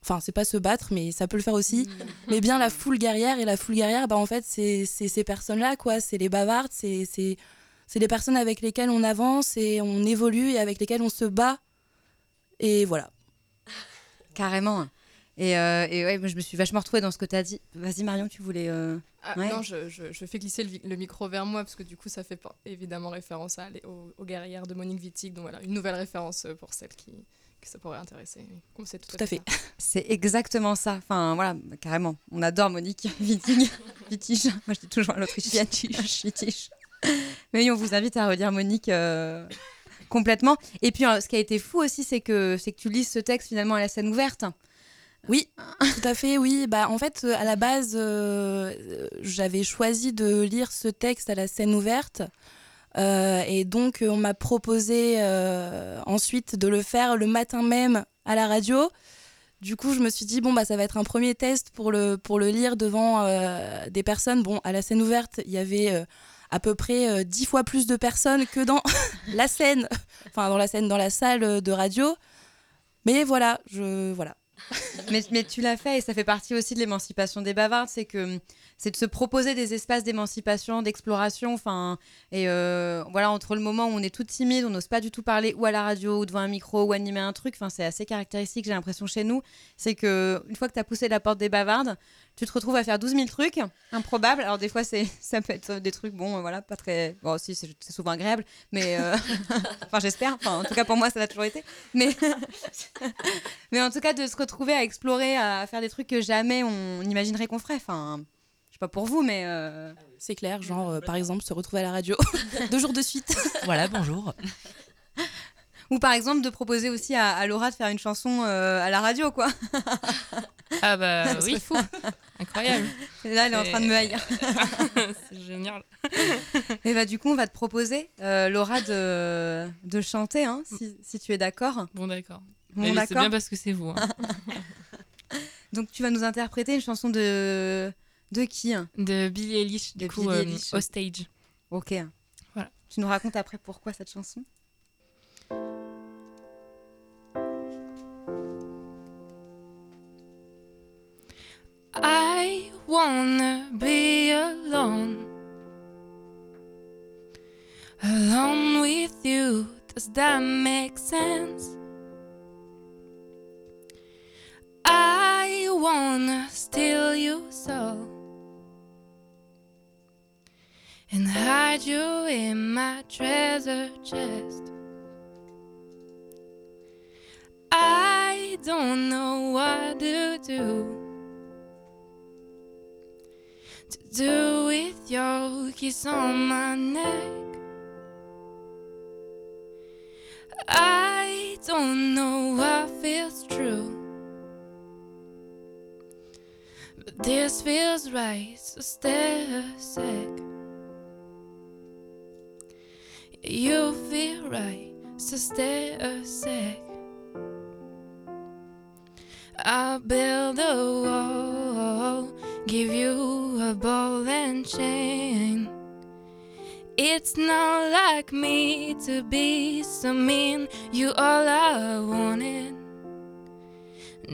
Enfin, c'est pas se battre, mais ça peut le faire aussi. Mais bien la foule guerrière. Et la foule guerrière, bah, en fait, c'est c'est ces personnes-là, quoi. C'est les bavardes, c'est c'est- c'est les personnes avec lesquelles on avance et on évolue et avec lesquelles on se bat. Et voilà. carrément et, euh, et ouais, moi, je me suis vachement retrouvée dans ce que tu as dit. Vas-y, Marion, tu voulais. euh, Ah, Ouais. Non, je, je- je fais glisser le, le micro vers moi parce que du coup, ça fait évidemment référence à, aux, aux guerrières de Monique Wittig. Donc voilà, une nouvelle référence euh, pour celles qui, que ça pourrait intéresser. Comme c'est tout, Tout à fait. C'est exactement ça. Enfin, voilà, carrément. On adore Monique Wittig. Wittig. Moi, je dis toujours à l'autrichienne. Wittig. Mais oui, on vous invite à relire Monique euh, complètement. Et puis, euh, ce qui a été fou aussi, c'est que, c'est que tu lises ce texte finalement à la scène ouverte. Oui, tout à fait, oui. Bah, en fait, euh, à la base, euh, j'avais choisi de lire ce texte à la scène ouverte. Euh, et donc, on m'a proposé ensuite de le faire le matin même à la radio. Du coup, je me suis dit, bon, bah, ça va être un premier test pour le, pour le lire devant des personnes. Bon, à la scène ouverte, il y avait à peu près dix fois plus de personnes que dans la scène, enfin, dans la scène, dans la salle de radio. Mais voilà, je, voilà. Mais, mais tu l'as fait et ça fait partie aussi de l'émancipation des bavardes, c'est que c'est de se proposer des espaces d'émancipation, d'exploration, enfin et euh, voilà entre le moment où on est tout timide, on n'ose pas du tout parler ou à la radio ou devant un micro ou animer un truc, enfin c'est assez caractéristique, j'ai l'impression chez nous, c'est que une fois que tu as poussé la porte des bavardes, tu te retrouves à faire 12 000 trucs improbables. Alors des fois c'est ça peut être des trucs bon euh, voilà, pas très bon si c'est c'est souvent agréable, mais euh, enfin j'espère, enfin en tout cas pour moi ça l'a toujours été, mais mais en tout cas de se retrouver à explorer, à faire des trucs que jamais on imaginerait qu'on ferait. Enfin, je sais pas pour vous, mais euh, C'est clair, genre euh, par exemple se retrouver à la radio deux jours de suite. Voilà, bonjour. Ou par exemple de proposer aussi à, à Laura de faire une chanson euh, à la radio, quoi. Ah bah oui, fou. incroyable. Et là, elle est en train de me haïr. C'est génial. Et bah du coup, on va te proposer, euh, Laura, de, de chanter, hein, si, si tu es d'accord. Bon d'accord. Bon, c'est bien parce que c'est vous. hein. Donc tu vas nous interpréter une chanson de de qui hein? De Billie Eilish, du De coup, Billie euh, Eilish. Hostage. Ok. Voilà. Tu nous racontes après pourquoi cette chanson? I wanna be alone. Alone with you, does that make sense? I wanna steal your soul and hide you in my treasure chest. Don't know what to do to do with your kiss on my neck. I don't know what feels true, but this feels right. So stay a sec. You feel right, so stay a sec. I'll build a wall, give you a ball and chain. It's not like me to be so mean. You all I wanted.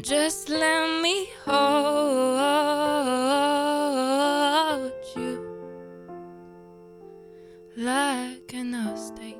Just let me hold you like an hostage.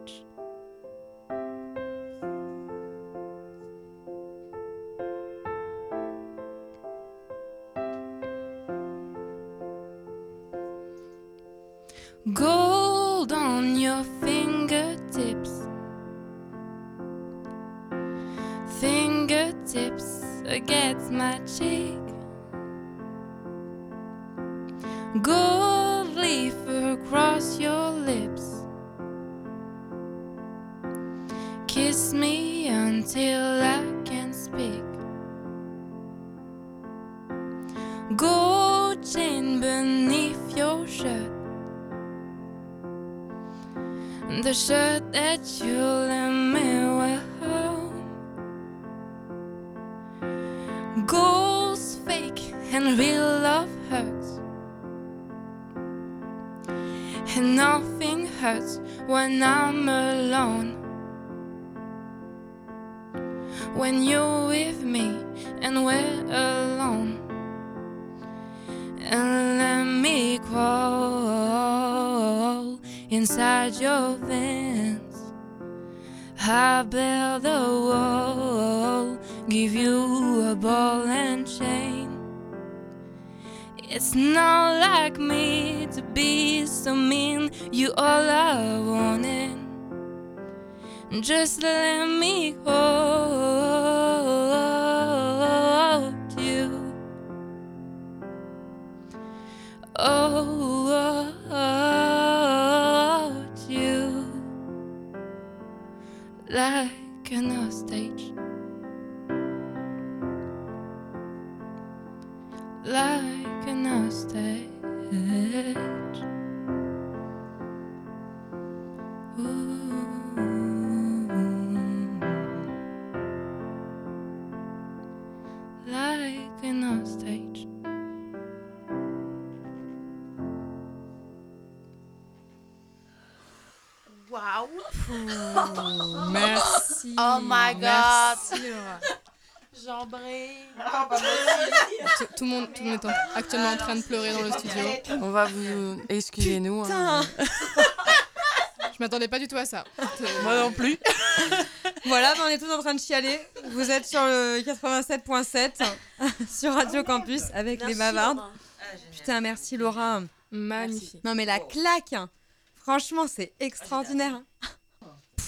We're alone. And let me crawl inside your veins. I build a wall, give you a ball and chain. It's not like me to be so mean. You all I wanted. Just let me hold like an hostage. Like an hostage. Tout, tout le monde, tout le monde est en- actuellement en train de pleurer dans le studio. On va vous. Excusez-nous. hein. Je m'attendais pas du tout à ça. Moi non plus. Voilà, ben, on est tous en train de chialer. Vous êtes sur le 87.7 sur Radio Campus avec les bavardes. Laura. Putain, merci Laura. Magnifique. Non mais la claque, hein. franchement c'est extraordinaire. hein.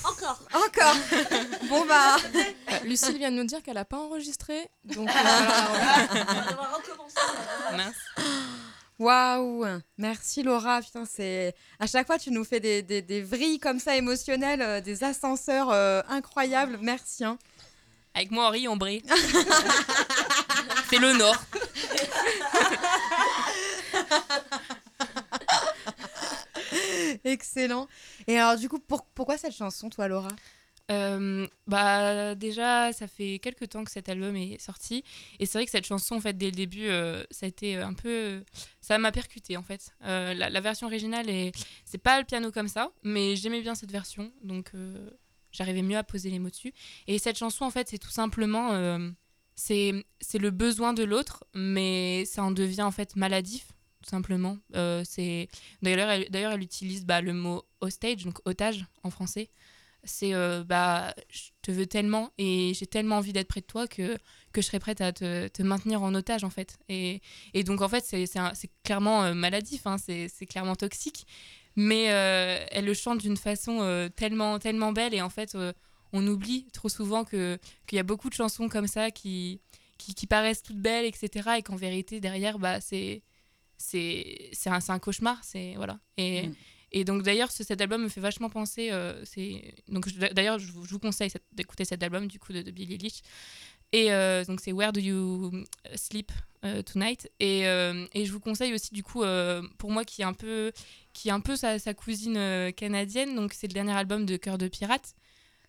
Encore. Encore. bon bah. Lucille vient de nous dire qu'elle a pas enregistré, donc. On va devoir recommencer. Mince. Waouh, merci Laura. Putain, c'est à chaque fois tu nous fais des, des, des vrilles comme ça émotionnelles, euh, des ascenseurs euh, incroyables. Merci. hein. Avec moi, Henri, on brille. C'est le Nord. Excellent. Et alors du coup, pour- pourquoi cette chanson, toi Laura? Euh, bah déjà, ça fait quelques temps que cet album est sorti et c'est vrai que cette chanson, en fait, dès le début, euh, ça a été un peu, ça m'a percuté en fait. Euh, la, version originale est, c'est pas le piano comme ça, mais j'aimais bien cette version, donc j'arrivais mieux à poser les mots dessus. Et cette chanson, en fait, c'est tout simplement, c'est le besoin de l'autre, mais ça en devient en fait maladif. Tout simplement. Euh, c'est d'ailleurs elle, d'ailleurs elle utilise bah, le mot hostage, donc otage en français. C'est euh, bah je te veux tellement et j'ai tellement envie d'être près de toi que, que je serais prête à te, te maintenir en otage en fait. Et, et donc en fait c'est c'est un- clairement euh, maladif hein, c'est c'est clairement toxique. Mais elle le chante d'une façon tellement tellement belle et en fait on oublie trop souvent qu'il y a beaucoup de chansons comme ça qui qui, qui paraissent toutes belles etc et qu'en vérité derrière bah c'est c'est c'est un, un cauchemar c'est voilà. Et Mm. et donc d'ailleurs ce- cet album me fait vachement penser euh, c'est donc d'ailleurs je, vous- je vous conseille d'écouter cet album du coup de, de Billie Eilish. Et euh, donc c'est Where Do You Sleep euh, Tonight. Et, et je vous conseille aussi du coup pour moi qui est un peu qui est un peu sa, sa cousine canadienne donc c'est le dernier album de Cœur de pirate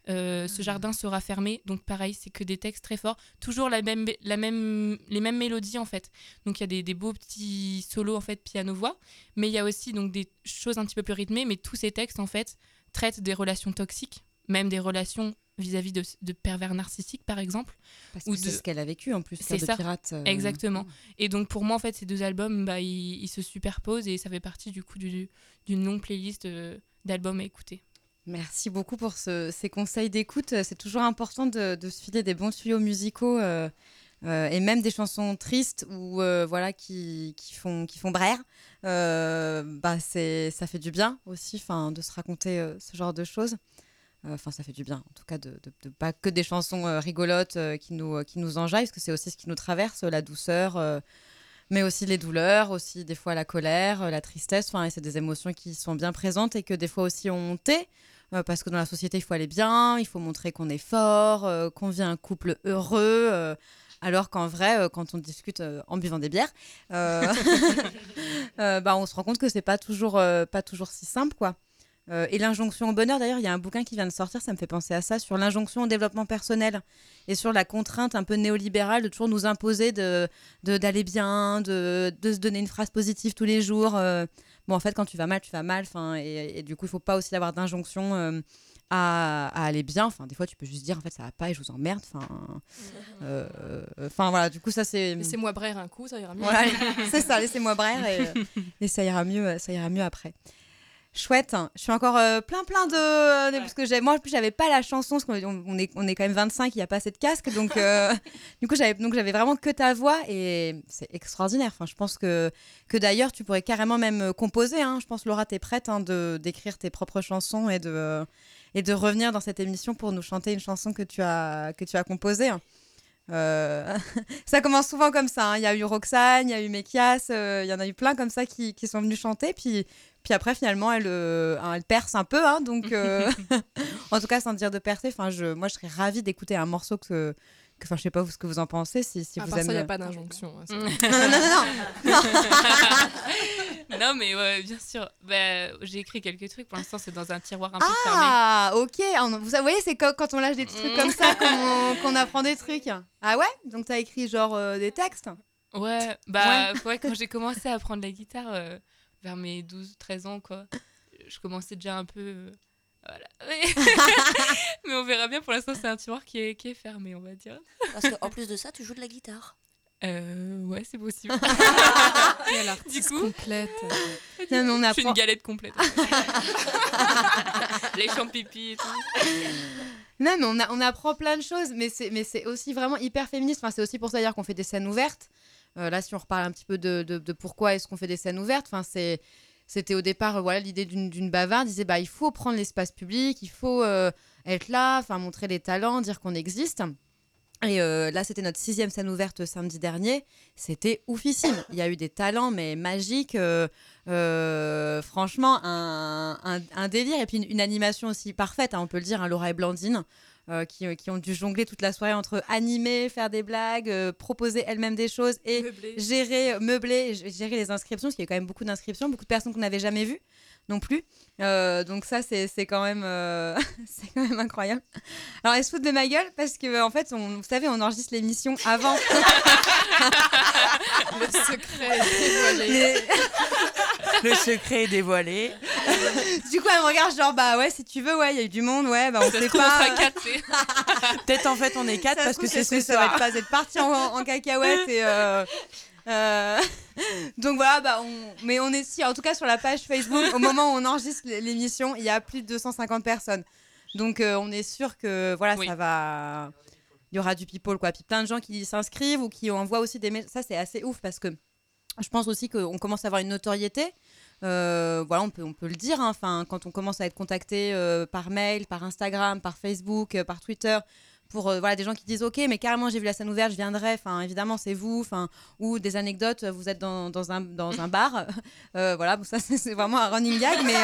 Euh, ce jardin sera fermé donc pareil c'est que des textes très forts toujours la même la même les mêmes mélodies en fait donc il y a des, des beaux petits solos en fait piano voix mais il y a aussi donc des choses un petit peu plus rythmées mais tous ces textes en fait traitent des relations toxiques même des relations vis-à-vis de, de pervers narcissiques par exemple Parce Ou que c'est de- ce qu'elle a vécu en plus, C'est de ça. pirate. euh, Exactement. Et donc pour moi, en fait, ces deux albums, bah, ils, ils se superposent et ça fait partie du coup du- d'une longue playlist euh, d'albums à écouter. Merci beaucoup pour ce- ces conseils d'écoute. C'est toujours important de, de se filer des bons tuyaux musicaux euh, euh, et même des chansons tristes ou euh, voilà qui, font qui font. Euh, bah c'est ça fait du bien aussi, enfin de se raconter ce genre de choses. Enfin, ça fait du bien, en tout cas, de, de- pas que des chansons rigolotes qui nous qui nous enjaillent, parce que c'est aussi ce qui nous traverse, la douceur. mais aussi les douleurs, aussi des fois la colère, la tristesse, enfin, c'est des émotions qui sont bien présentes et que des fois aussi on tait, parce que dans la société, il faut aller bien, il faut montrer qu'on est fort, euh, qu'on vit un couple heureux, euh, alors qu'en vrai, euh, quand on discute euh, en buvant des bières, euh, euh, bah, on se rend compte que c'est pas toujours, euh, pas toujours si simple, quoi. Euh, et l'injonction au bonheur, d'ailleurs, il y a un bouquin qui vient de sortir, ça me fait penser à ça, sur l'injonction au développement personnel et sur la contrainte un peu néolibérale de toujours nous imposer de- d'aller bien, de, de se donner une phrase positive tous les jours. Bon, en fait, quand tu vas mal, tu vas mal. Enfin, et, et du coup, il faut pas aussi avoir d'injonction euh, à, à aller bien. Enfin, des fois, tu peux juste dire, en fait, ça va pas et je vous emmerde. Enfin, euh, enfin voilà. Du coup, ça c'est. Laissez-moi braire un coup, ça ira mieux. Voilà, c'est ça. Laissez-moi braire et, et ça ira mieux. Ça ira mieux après. Chouette, hein. je suis encore euh, plein plein de, parce que moi en plus j'avais pas la chanson parce qu'on on est on est quand même 25 il y a pas assez de casque donc euh, du coup j'avais donc j'avais vraiment que ta voix et c'est extraordinaire enfin je pense que que d'ailleurs tu pourrais carrément même euh, composer hein. je pense Laura t'es prête hein, de d'écrire tes propres chansons et de et de revenir dans cette émission pour nous chanter une chanson que tu as que tu as composée. Euh, ça commence souvent comme ça. hein. Il y a eu Roxane, il y a eu Mekias, euh, il y en a eu plein comme ça qui, qui sont venus chanter. Puis, puis après, finalement, elle, euh, elle perce un peu. hein. donc, euh, en tout cas, sans dire de percer, enfin, je, moi, je serais ravie d'écouter un morceau que. que- Enfin, je sais pas ce que vous en pensez. Si, si à vous part ça, il n'y aimez. a pas d'injonction. hein, non, non, non, non. non, mais ouais, bien sûr. Bah, j'ai écrit quelques trucs. Pour l'instant, c'est dans un tiroir un peu fermé. Ah, ok. Vous voyez, c'est quand, on lâche des petits trucs comme ça qu'on qu'on apprend des trucs. Ah ouais? Donc, t'as écrit genre euh, des textes? Ouais, bah, ouais, quand j'ai commencé à apprendre la guitare euh, vers mes 12-13 ans, quoi, je commençais déjà un peu euh, Voilà. Mais... mais on verra bien. Pour l'instant, c'est un tiroir qui est, qui est fermé, on va dire. Parce qu'en plus de ça, tu joues de la guitare. Euh, ouais, c'est possible. Quelle artiste coup- complète. Non, mais on Je suis apprend. une galette complète. en fait. Les champs pipi et tout. Non, mais on, a- on apprend plein de choses, mais c'est, mais c'est aussi vraiment hyper féministe. Enfin, c'est aussi pour ça d'ailleurs qu'on fait des scènes ouvertes. Euh, là, si on reparle un petit peu de, pourquoi est-ce qu'on fait des scènes ouvertes, enfin, c'était au départ euh, voilà l'idée d'une, bavarde. disait bah il faut prendre l'espace public, il faut euh, être là, enfin montrer les talents, dire qu'on existe. Et là, c'était notre sixième scène ouverte samedi dernier. C'était oufissime. Il y a eu des talents, mais magiques. franchement, un, délire. Et puis une, une animation aussi parfaite, hein, on peut le dire, hein, Laura et Blandine, euh, qui, qui ont dû jongler toute la soirée entre animer, faire des blagues, euh, proposer elles-mêmes des choses et gérer, meubler, gérer les inscriptions, parce qu'il y a quand même beaucoup d'inscriptions, beaucoup de personnes qu'on n'avait jamais vues non plus. Euh, donc ça, c'est c'est quand, même, euh, c'est quand même incroyable. Alors, elle se fout de ma gueule parce que, en fait, on, vous savez, on enregistre l'émission avant. Le secret est dévoilé. Mais- Le secret est dévoilé. du coup, elle me regarde genre, bah ouais, si tu veux, ouais, il y a eu du monde, ouais, bah on Ça sait pas. Peut-être en fait on est quatre Ça parce que c'est ce ça va être soir. pas êtes parti en, en cacahuète et euh, euh, donc voilà bah on, mais on est si en tout cas sur la page Facebook au moment où on enregistre l'émission il y a plus de 250 personnes donc euh, on est sûr que voilà Oui. ça va il y aura du people quoi puis plein de gens qui s'inscrivent ou qui envoient aussi des mails ça c'est assez ouf parce que je pense aussi qu'on commence à avoir une notoriété euh, voilà, on peut, on peut le dire. hein. Enfin, quand on commence à être contacté euh, par mail, par Instagram, par Facebook, euh, par Twitter, pour voilà des gens qui disent ok, mais carrément j'ai vu la scène ouverte, je viendrai. Enfin, évidemment c'est vous. Enfin, ou des anecdotes, vous êtes dans, dans un dans un bar. Voilà, ça c'est vraiment un running gag, mais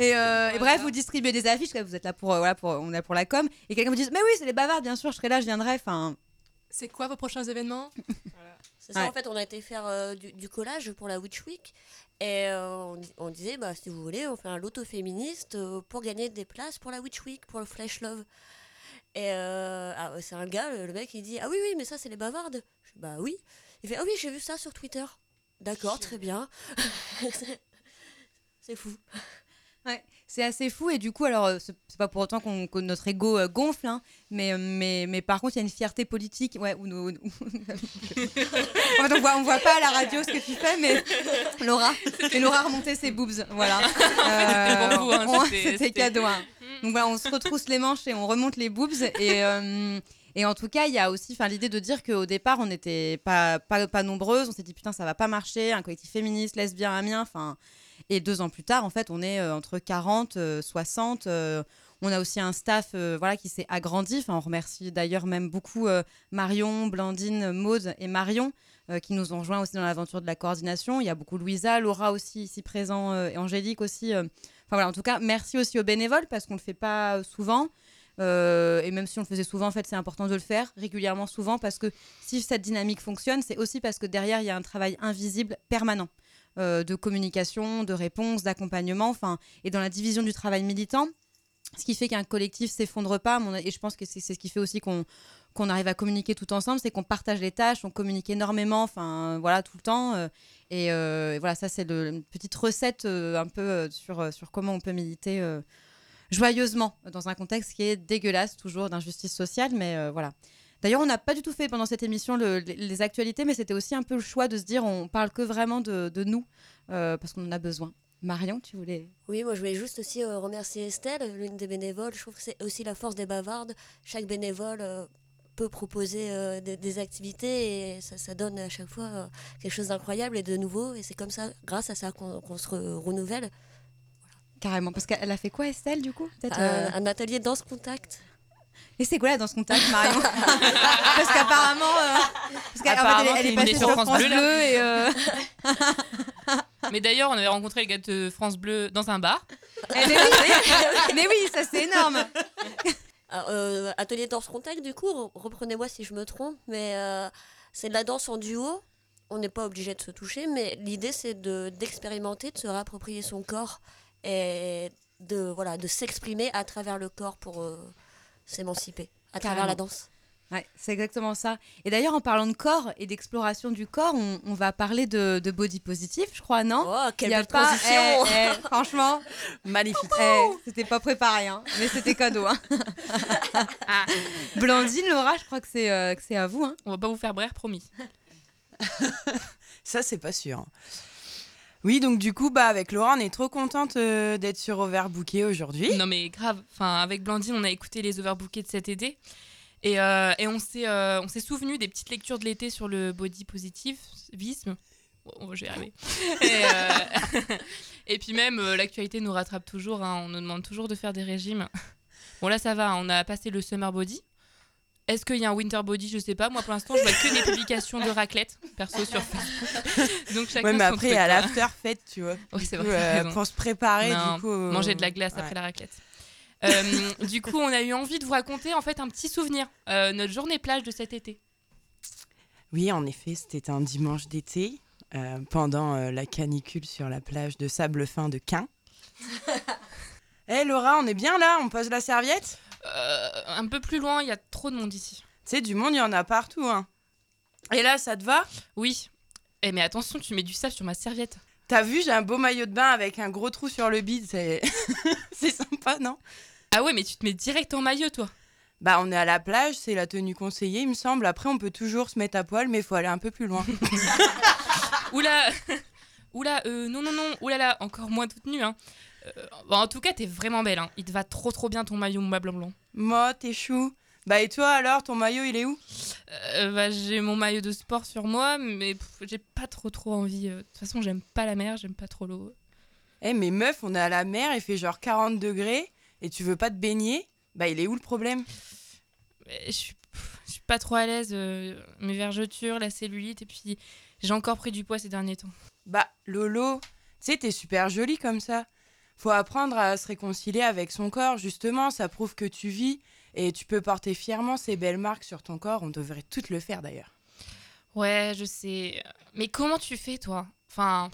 et, bref, vous distribuez des affiches. Vous êtes là pour voilà pour on est là pour la com. Et quelqu'un vous dit mais oui, c'est les bavards, bien sûr, je serai là, je viendrai. Enfin, C'est quoi vos prochains événements? C'est ça, Ouais. en fait, on a été faire euh, du, du collage pour la Witch Week. Et euh, on, di- on disait, bah, si vous voulez, on fait un loto féministe euh, pour gagner des places pour la Witch Week, pour le Flash Love. Et euh, ah, c'est un gars, le, le mec, il dit, ah oui, oui, mais ça, c'est les bavardes. Je dis, bah oui. Il fait, ah oui, j'ai vu ça sur Twitter. D'accord, très bien. c'est fou. C'est assez fou et du coup alors euh, c'est pas pour autant qu'on que notre ego euh, gonfle hein, mais, euh, mais mais par contre il y a une fierté politique ouais en fait on voit on voit pas à la radio ce que tu fais mais Laura et Laura a remonté ses boobs voilà C'était pour vous, hein, on- c'était- cadeau hein. donc voilà on se retrousse les manches et on remonte les boobs et euh, et en tout cas, il y a aussi l'idée de dire qu'au départ, on n'était pas, pas, pas nombreuses. On s'est dit, putain, ça va pas marcher. Un collectif féministe, lesbien, amien. Enfin, et deux ans plus tard, en fait, on est euh, entre 40, euh, 60. euh, on a aussi un staff euh, voilà, qui s'est agrandi. Enfin, on remercie d'ailleurs même beaucoup euh, Marion, Blandine, Maude et Marion euh, qui nous ont rejoints aussi dans l'aventure de la coordination. Il y a beaucoup Louisa, Laura aussi ici présent euh, et Angélique aussi. euh. Enfin voilà, en tout cas, merci aussi aux bénévoles parce qu'on ne le fait pas souvent. Euh, et même si on le faisait souvent, en fait, c'est important de le faire régulièrement, souvent, parce que si cette dynamique fonctionne, c'est aussi parce que derrière, il y a un travail invisible permanent euh, de communication, de réponse, d'accompagnement, enfin, et dans la division du travail militant. Ce qui fait qu'un collectif s'effondre pas, et je pense que c'est ce qui fait aussi qu'on arrive à communiquer tout ensemble, c'est qu'on partage les tâches, on communique énormément, enfin voilà, tout le temps. euh, et, euh, et voilà, ça c'est une petite recette euh, un peu euh, sur, euh, sur comment on peut militer euh, joyeusement dans un contexte qui est dégueulasse, toujours d'injustice sociale, mais euh, voilà. D'ailleurs, on n'a pas du tout fait pendant cette émission le- les, les actualités, mais c'était aussi un peu le choix de se dire on parle que vraiment de, de nous, euh, parce qu'on en a besoin. Marion, tu voulais? Oui, moi je voulais juste aussi euh, remercier Estelle, l'une des bénévoles. Je trouve que c'est aussi la force des bavardes. Chaque bénévole euh, peut proposer euh, des, des activités et ça, ça donne à chaque fois quelque chose d'incroyable et de nouveau. Et c'est comme ça, grâce à ça, qu'on se re- renouvelle. carrément, parce qu'elle a fait quoi Estelle du coup? Un atelier danse contact. Et c'est quoi là dans ce contact, Marion Parce qu'apparemment, euh, parce qu'elle- en fait, Apparemment, elle, est passée sur France, France Bleu, et euh, Mais d'ailleurs, on avait rencontré les gars de France Bleu dans un bar. eh, mais, oui, mais oui, ça c'est énorme. Alors, euh, atelier danse contact, du coup, re- reprenez-moi si je me trompe, mais euh, c'est de la danse en duo. On n'est pas obligé de se toucher, mais l'idée c'est de d'expérimenter, de se réapproprier son corps et de voilà de s'exprimer à travers le corps pour euh, s'émanciper à travers la danse. Ouais, c'est exactement ça. Et d'ailleurs, en parlant de corps et d'exploration du corps, on, on va parler de, de body positif, je crois, non? Oh, quelle Il y a belle pas- transition eh, eh, Franchement, Magnifique. eh, c'était pas préparé, hein, mais c'était cadeau. Hein. Ah, Blandine, Laura, je crois que c'est euh, que c'est à vous. Hein. on va pas vous faire brère, promis. Ça, c'est pas sûr. Oui, donc du coup, bah, avec Laura, on est trop contente euh, d'être sur Overbooké aujourd'hui. Non mais grave. Enfin, avec Blandine, on a écouté les overbookés de cet été. Et, euh, et on s'est euh, souvenu des petites lectures de l'été sur le body positivisme. Bon, je vais y arriver. Et, euh, et puis même, l'actualité nous rattrape toujours. hein. On nous demande toujours de faire des régimes. Bon là, ça va. On a passé le summer body. Est-ce qu'il y a un winter body Je sais pas. Moi, pour l'instant, je vois que des publications de raclette, perso, sur Facebook. Donc chacun Ouais, mais son après, truc, à l'after fête, tu vois. Oui, c'est vrai. coup, euh, pour se préparer, Non, du coup. euh, Manger de la glace ouais. après la raclette. Euh, du coup, on a eu envie de vous raconter en fait un petit souvenir, euh, notre journée plage de cet été. Oui, en effet, c'était un dimanche d'été, euh, pendant euh, la canicule sur la plage de sable fin de Quin. Eh Laura, on est bien là, on pose la serviette? Euh, un peu plus loin, il y a trop de monde ici. Tu sais, du monde, il y en a partout. Hein. Et là, ça te va? Oui. Eh mais attention, tu mets du sable sur ma serviette. T'as vu, j'ai un beau maillot de bain avec un gros trou sur le bide, c'est c'est sympa, non? Ah ouais, mais tu te mets direct en maillot, toi. Bah, on est à la plage, c'est la tenue conseillée, il me semble. Après, on peut toujours se mettre à poil, mais il faut aller un peu plus loin. Oula Oula, euh, non, non, non, oulala, encore moins toute nue, hein. Euh, bon, en tout cas, t'es vraiment belle, hein. Il te va trop trop bien ton maillot moi blanc blanc. Moi, t'es chou. Bah, et toi alors, ton maillot, il est où? Euh, bah, j'ai mon maillot de sport sur moi, mais pff, j'ai pas trop trop envie. euh. De toute façon, j'aime pas la mer, j'aime pas trop l'eau. Eh, mais meuf, on est à la mer, il fait genre 40 degrés, et tu veux pas te baigner? Bah, il est où le problème? Je suis, pff, je suis pas trop à l'aise. euh, mes vergetures, la cellulite, et puis j'ai encore pris du poids ces derniers temps. Bah, Lolo, tu sais, t'es super jolie comme ça. Faut apprendre à se réconcilier avec son corps, justement, ça prouve que tu vis, et tu peux porter fièrement ces belles marques sur ton corps, on devrait toutes le faire d'ailleurs. Ouais, je sais. Mais comment tu fais, toi? Enfin.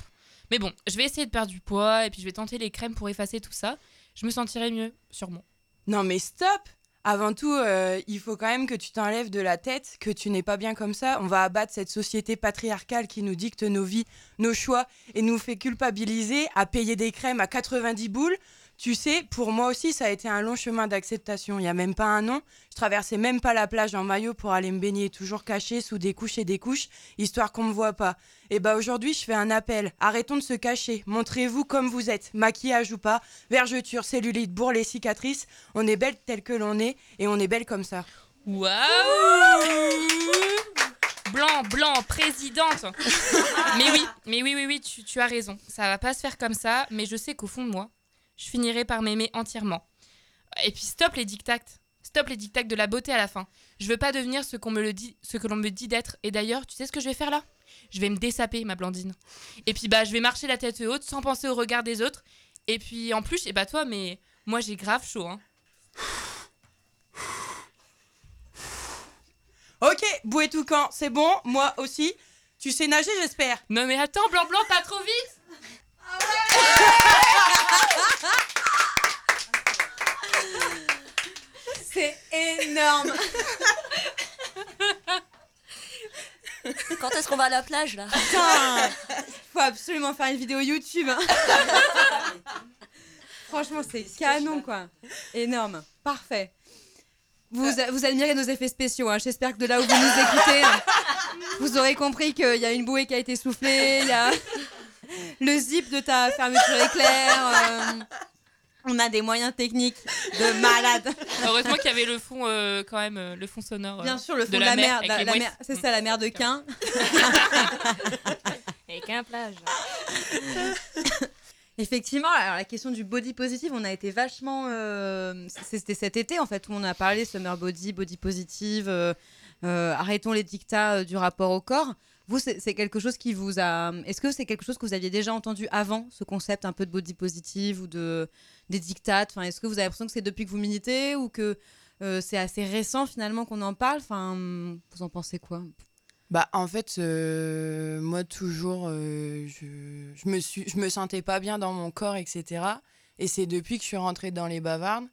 Mais bon, je vais essayer de perdre du poids, et puis je vais tenter les crèmes pour effacer tout ça. Je me sentirai mieux, sûrement. Non mais stop Avant tout, euh, il faut quand même que tu t'enlèves de la tête que tu n'es pas bien comme ça. On va abattre cette société patriarcale qui nous dicte nos vies, nos choix et nous fait culpabiliser à payer des crèmes à 90 boules. Tu sais, pour moi aussi, ça a été un long chemin d'acceptation. Il n'y a même pas un an. Je traversais même pas la plage en maillot pour aller me baigner, toujours caché sous des couches et des couches, histoire qu'on me voit pas. Et bah aujourd'hui, je fais un appel. Arrêtons de se cacher. Montrez-vous comme vous êtes, maquillage ou pas, vergeture, cellulite, bourrelets, cicatrices. On est belle telle que l'on est et on est belle comme ça. Waouh Blanc, blanc, présidente Mais oui, mais oui, oui, oui, tu, tu as raison. Ça va pas se faire comme ça, mais je sais qu'au fond de moi, je finirai par m'aimer entièrement. Et puis stop les dictats. Stop les dictats de la beauté à la fin. Je veux pas devenir ce qu'on me le dit, ce que l'on me dit d'être. Et d'ailleurs, tu sais ce que je vais faire là? Je vais me dessaper, ma Blandine. Et puis bah, je vais marcher la tête haute sans penser au regard des autres. Et puis en plus, sais pas toi, mais moi j'ai grave chaud. Hein. Ok, bouet tout camp, c'est bon, moi aussi. Tu sais nager, j'espère. Non mais attends, blanc blanc, pas trop vite C'est énorme. Quand est-ce qu'on va à la plage là? Putain, faut absolument faire une vidéo YouTube. hein. Franchement, c'est canon quoi. Énorme, parfait. Vous, vous admirez nos effets spéciaux. hein. J'espère que de là où vous nous écoutez, vous aurez compris qu'il y a une bouée qui a été soufflée, il y a le zip de ta fermeture éclair. euh, On a des moyens techniques de malade. Heureusement qu'il y avait le fond euh, quand même, euh, le fond sonore. euh, Bien sûr, le fond de de la la, mer mer, avec la- les la mouettes. mer- c'est ça, la mer de Quin. Avec un plage. Effectivement, alors la question du body positive, on a été vachement. euh, C'était cet été en fait où on a parlé summer body, body positive, euh, euh, arrêtons les dictats euh, du rapport au corps. C'est quelque chose qui vous a. Est-ce que c'est quelque chose que vous aviez déjà entendu avant, ce concept un peu de body positive ou de des dictats Enfin, est-ce que vous avez l'impression que c'est depuis que vous militez ou que euh, c'est assez récent finalement qu'on en parle? Enfin, vous en pensez quoi? Bah en fait, euh, moi toujours, euh, je, me je me sentais pas bien dans mon corps, etc. Et c'est depuis que je suis rentrée dans les bavardes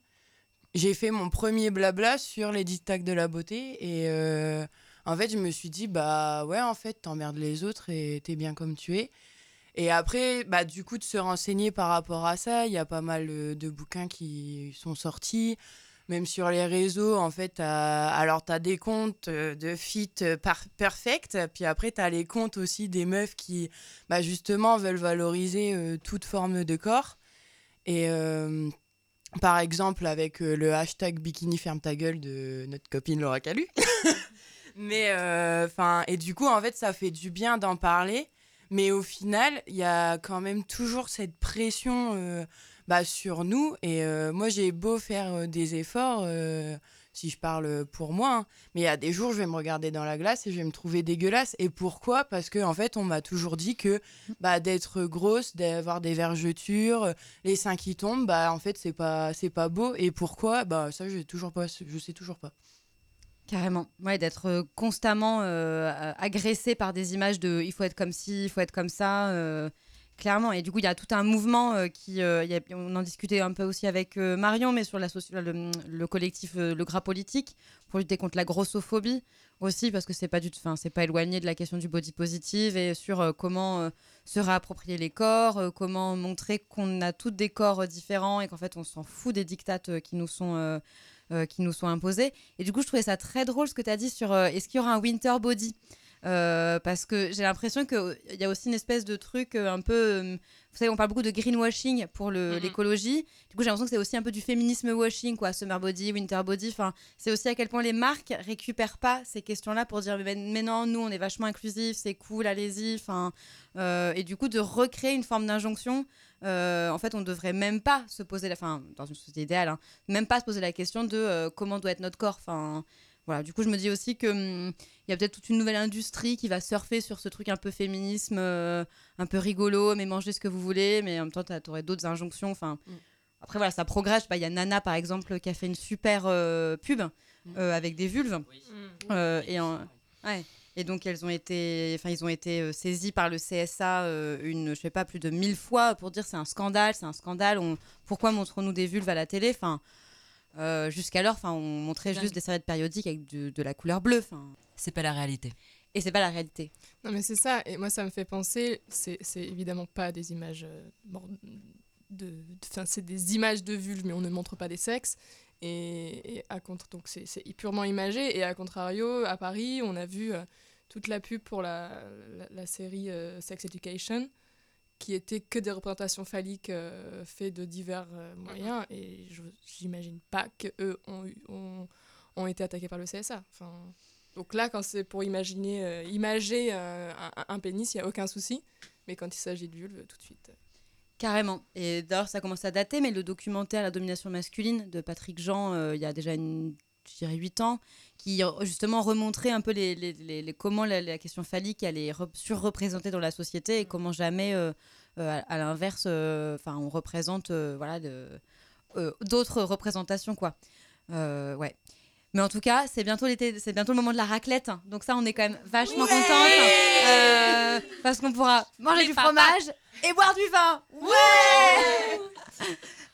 j'ai fait mon premier blabla sur les dictats de la beauté et en fait je me suis dit bah ouais en fait t'emmerdes les autres et t'es bien comme tu es. Et après bah du coup de se renseigner par rapport à ça il y a pas mal euh, de bouquins qui sont sortis. Même sur les réseaux en fait alors t'as des comptes euh, de fit euh, par perfect puis après t'as les comptes aussi des meufs qui bah justement veulent valoriser toute forme de corps. Et par exemple avec le hashtag bikini ferme ta gueule de notre copine Laura Calu. mais enfin et du coup en fait ça fait du bien d'en parler, mais au final il y a quand même toujours cette pression euh, bah, sur nous et euh, moi j'ai beau faire euh, des efforts. euh, si je parle pour moi, hein, mais il y a des jours, je vais me regarder dans la glace et je vais me trouver dégueulasse. Et pourquoi? Parce que en fait, on m'a toujours dit que bah, d'être grosse, d'avoir des vergetures, les seins qui tombent, bah en fait c'est pas pas beau. Et pourquoi? Bah ça je toujours pas, je sais toujours pas. Carrément. Ouais, d'être euh, constamment euh, agressé par des images de il faut être comme ci, il faut être comme ça. euh, clairement. Et du coup, il y a tout un mouvement qui. on en discutait un peu aussi avec Marion, mais sur la le, le collectif Le Gras Politique, pour lutter contre la grossophobie aussi, parce que c'est pas, du, c'est pas éloigné de la question du body positive et sur comment se réapproprier les corps, comment montrer qu'on a tous des corps différents et qu'en fait, on s'en fout des dictates qui nous sont. Euh, qui nous sont imposés. Et du coup, je trouvais ça très drôle ce que tu as dit sur euh, est-ce qu'il y aura un winter body Euh, parce que j'ai l'impression qu'il y a aussi une espèce de truc un peu. vous savez, on parle beaucoup de greenwashing pour Mhm. l'écologie. Du coup, j'ai l'impression que c'est aussi un peu du féminisme washing, quoi. Summer body, winter body. Enfin, c'est aussi à quel point les marques récupèrent pas ces questions-là pour dire mais, mais non, nous, on est vachement inclusifs, c'est cool, allez-y. Enfin, euh, et du coup, de recréer une forme d'injonction. Euh, en fait, on devrait même pas se poser la. Enfin, dans une société idéale, hein, même pas se poser la question de euh, comment doit être notre corps. Enfin, voilà. Du coup, je me dis aussi que hum, il y a peut-être toute une nouvelle industrie qui va surfer sur ce truc un peu féminisme, euh, un peu rigolo, mais mangez ce que vous voulez, mais en même temps, tu aurais d'autres injonctions. Enfin, Mm. après voilà, ça progresse. Il y a Nana par exemple qui a fait une super euh, pub Mm. avec des vulves. Mm. Euh, et, en- ouais. Et donc elles ont été, enfin ils ont été euh, saisis par le CSA euh, une, je sais pas, plus de mille fois pour dire c'est un scandale, c'est un scandale. On, pourquoi montrons-nous des vulves à la télé? Enfin, euh, jusqu'alors, enfin on montrait juste des serviettes périodiques avec de la couleur bleue. Enfin, C'est pas la réalité. et c'est pas la réalité. Non, mais c'est ça. Et moi, ça me fait penser, c'est c'est évidemment pas des images de. Enfin, c'est des images de vulves, mais on ne montre pas des sexes. Et, et à contre, donc c'est c'est purement imagé. Et à contrario, à Paris, on a vu euh, toute la pub pour la, la, la série euh, Sex Education, qui était que des représentations phalliques euh, faites de divers euh, moyens. Et je- j'imagine pas qu'eux ont, ont, ont été attaqués par le CSA. Enfin. Donc là, quand c'est pour imaginer, euh, imager un, un pénis, il n'y a aucun souci. Mais quand il s'agit de vulve, tout de suite. Carrément. Et d'ailleurs, ça commence à dater, mais le documentaire La domination masculine de Patrick Jean, il y a déjà une, je dirais 8 ans, qui euh, justement remontrait un peu les, les- les- les- comment la, la question phallique elle est re- surreprésentée dans la société et comment jamais, euh, euh, à, à l'inverse, enfin, on représente voilà, d'autres représentations. quoi. Ouais. Mais en tout cas, c'est bientôt l'été, c'est bientôt le moment de la raclette. Donc ça, on est quand même vachement contente. Euh, parce qu'on pourra manger Les du papas. fromage et boire du vin. Ouais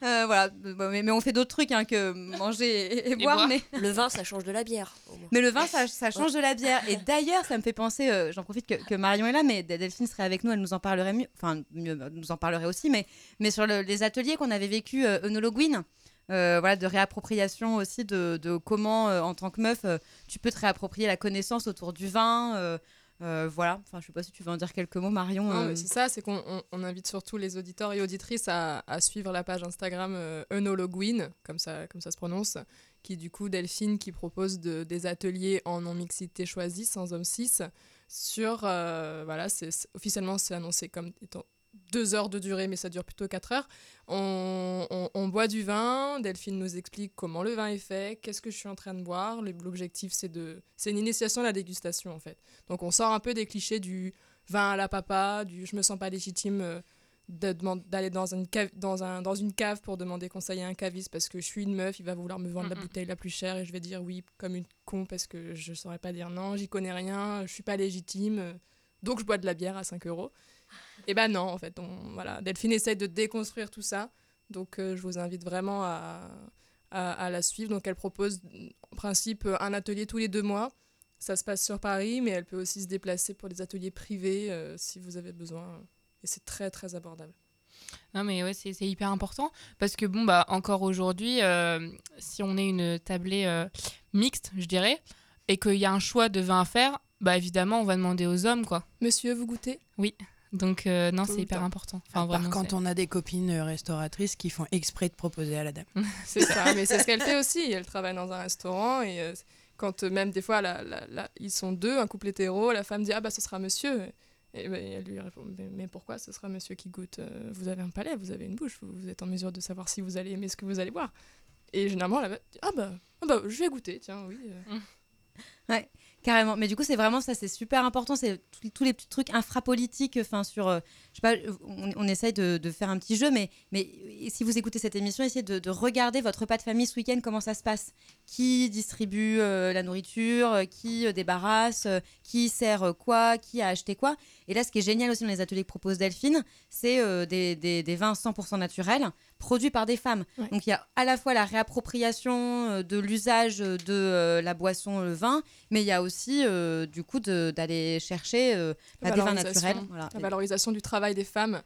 Euh, Voilà, Bon, mais, mais on fait d'autres trucs hein, que manger et, et boire. boire. Mais, Le vin, ça change de la bière. mais le vin, ça, ça change de la bière. Et d'ailleurs, ça me fait penser, euh, j'en profite que, que Marion est là, mais Delphine serait avec nous, elle nous en parlerait mieux. Enfin, mieux, elle nous en parlerait aussi, mais, mais sur le- les ateliers qu'on avait vécu euh, œnologuine, euh, voilà, de réappropriation aussi de, de comment, euh, en tant que meuf, euh, tu peux te réapproprier la connaissance autour du vin. Euh, voilà, enfin, je sais pas si tu veux en dire quelques mots, Marion. Euh. c'est ça, c'est qu'on on- on invite surtout les auditeurs et auditrices à, à suivre la page Instagram euh, comme ça, comme ça se prononce, qui du coup, Delphine, qui propose de- des ateliers en non-mixité choisie, sans homme 6, sur, euh, voilà, c'est c'est- officiellement c'est annoncé comme étant deux heures de durée, mais ça dure plutôt quatre heures. On, on- on boit du vin, Delphine nous explique comment le vin est fait, qu'est-ce que je suis en train de boire. Le- L'objectif, c'est de, c'est une initiation à la dégustation, en fait. Donc on sort un peu des clichés du vin à la papa, du je me sens pas légitime euh, d'aller dans une cave dans un dans une cave pour demander conseil à un caviste parce que je suis une meuf, il va vouloir me vendre la bouteille la plus chère et je vais dire oui comme une con parce que je saurais pas dire non, j'y connais rien, je suis pas légitime, euh, donc je bois de la bière à 5 euros. Et ben non, en fait, on, voilà, Delphine essaie de déconstruire tout ça, donc euh, je vous invite vraiment à à, à la suivre. Donc elle propose en principe un atelier tous les deux mois. Ça se passe sur Paris, mais elle peut aussi se déplacer pour des ateliers privés euh, si vous avez besoin. Et c'est très très abordable. Non, mais ouais, c'est hyper important parce que, bon, bah, encore aujourd'hui, euh, si on est une tablée mixte, je dirais, et qu'il y a un choix de vin à faire, bah, évidemment, on va demander aux hommes, quoi. Monsieur, vous goûtez? Donc, euh, non, c'est hyper temps. important. À Enfin, part vraiment, quand on a des copines euh, restauratrices qui font exprès de proposer à la dame. C'est ça, mais c'est ce qu'elle fait aussi. Elle travaille dans un restaurant et euh, quand euh, même des fois la- la- la- ils sont deux, un couple hétéro, la femme dit ah bah ce sera monsieur. Et ben, elle lui répond mais, mais pourquoi ce sera monsieur qui goûte Vous avez un palais, vous avez une bouche, vous, vous êtes en mesure de savoir si vous allez aimer ce que vous allez boire? Et généralement la meuf dit ah bah, ah bah je vais goûter, tiens oui. euh. Carrément. Mais du coup, c'est vraiment ça, c'est super important. C'est tous- les petits trucs infrapolitiques. Enfin, sur, euh, je sais pas, on, essaye de, faire un petit jeu, mais, mais si vous écoutez cette émission, essayez de, de regarder votre repas de famille ce week-end, comment ça se passe. Qui distribue euh, la nourriture, euh, qui débarrasse, qui sert quoi, qui a acheté quoi. Et là, ce qui est génial aussi dans les ateliers que propose Delphine, c'est euh, des, des, des vins 100% naturels produits par des femmes. Ouais. Donc il y a à la fois la réappropriation euh, de l'usage de euh, la boisson, le vin, mais il y a aussi euh, du coup de- d'aller chercher bah, des vins naturels. Voilà. La valorisation du travail des femmes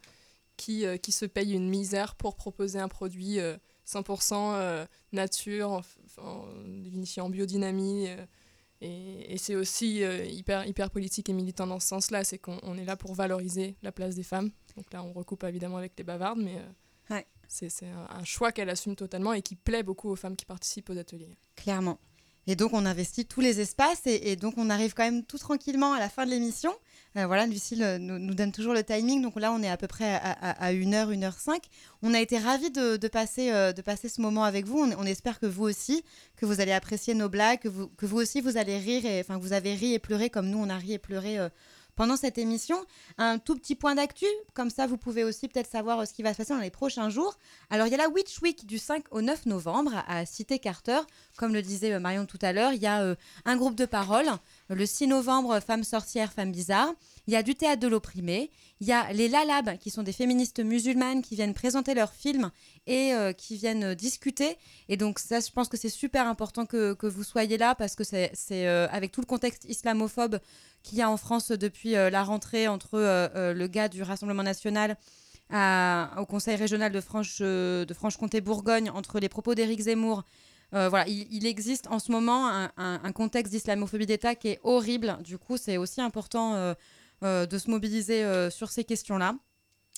qui, qui se payent une misère pour proposer un produit euh, 100% euh, nature, en, en biodynamie. Et et c'est aussi euh, hyper, hyper politique et militant dans ce sens-là, c'est qu'on on est là pour valoriser la place des femmes. Donc là, on recoupe évidemment avec les bavardes, mais euh, Ouais. c'est c'est un, un choix qu'elle assume totalement et qui plaît beaucoup aux femmes qui participent aux ateliers. Clairement. Et donc, on investit tous les espaces et, donc, on arrive quand même tout tranquillement à la fin de l'émission. Euh, voilà, Lucille euh, nous, nous donne toujours le timing. Donc là, on est à peu près à, à, à 1h, 1h05. On a été ravis de, passer, euh, de passer ce moment avec vous. On, on espère que vous aussi, que vous allez apprécier nos blagues, que vous, que vous aussi, vous allez rire, et, enfin, que vous avez ri et pleuré comme nous, on a ri et pleuré pendant cette émission. Un tout petit point d'actu, comme ça, vous pouvez aussi peut-être savoir euh, ce qui va se passer dans les prochains jours. Alors, il y a la Witch Week du 5 au 9 novembre à Cité Carter. Comme le disait euh, Marion tout à l'heure, il y a euh, un groupe de parole. Le 6 novembre, Femmes sorcières, Femmes bizarres. Il y a du théâtre de l'opprimé. Il y a les Lalab, qui sont des féministes musulmanes qui viennent présenter leurs films et euh, qui viennent euh, discuter. Et donc, ça, je pense que c'est super important que, vous soyez là parce que c'est euh, avec tout le contexte islamophobe qu'il y a en France depuis la rentrée entre le gars du Rassemblement national au Conseil régional de, Franche, de Franche-Comté-Bourgogne, entre les propos d'Éric Zemmour. Euh, voilà, il, existe en ce moment un, contexte d'islamophobie d'État qui est horrible. Du coup, c'est aussi important euh, euh, de se mobiliser sur ces questions-là.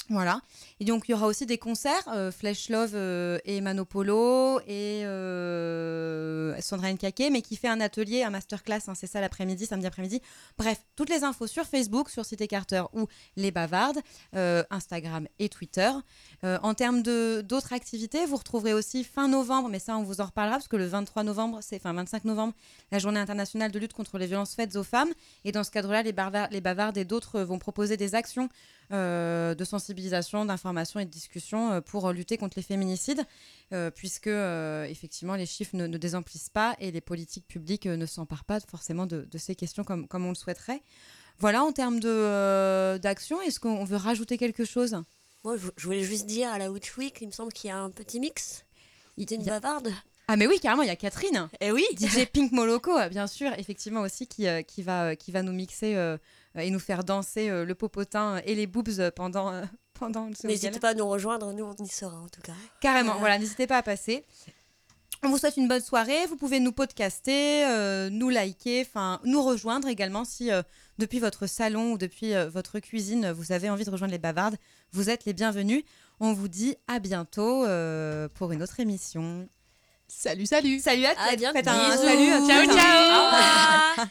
Voilà. Et donc, il y aura aussi des concerts, euh, Love euh, et Manopolo et euh, Sandra Nkake, mais qui fait un atelier, un masterclass, hein, c'est ça l'après-midi, samedi après-midi. Bref, toutes les infos sur Facebook, sur Cité Carter ou Les Bavardes, euh, Instagram et Twitter. Euh, en termes d'autres activités, vous retrouverez aussi fin novembre, mais ça on vous en reparlera parce que le 23 novembre, c'est enfin 25 novembre, la journée internationale de lutte contre les violences faites aux femmes. Et dans ce cadre-là, les, les Bavardes et d'autres vont proposer des actions de sensibilisation, d'information et de discussion euh, pour lutter contre les féminicides, euh, puisque euh, effectivement les chiffres ne, ne désemplissent pas et les politiques publiques euh, ne s'emparent pas forcément de, de ces questions comme, comme on le souhaiterait. Voilà, en termes euh, d'action, est-ce qu'on veut rajouter quelque chose? Moi, je, voulais juste dire à la Witch Week, il me semble qu'il y a un petit mix. Il une y a- bavarde? Ah mais oui, carrément, il y a Catherine Eh oui DJ Pink Moloko, euh, bien sûr, effectivement aussi, qui, euh, qui, va, euh, qui va nous mixer euh, et nous faire danser euh, le popotin et les boobs pendant, euh, pendant. N'hésitez pas à nous rejoindre, nous on y sera en tout cas. Carrément, Voilà. n'hésitez pas à passer. On vous souhaite une bonne soirée. Vous pouvez nous podcaster, euh, nous liker, enfin nous rejoindre également si euh, depuis votre salon ou depuis euh, votre cuisine vous avez envie de rejoindre les bavardes. Vous êtes les bienvenus. On vous dit à bientôt pour une autre émission. Salut, salut Salut à À bientôt. Faites un Bisous. salut. Ciao, ciao. Au revoir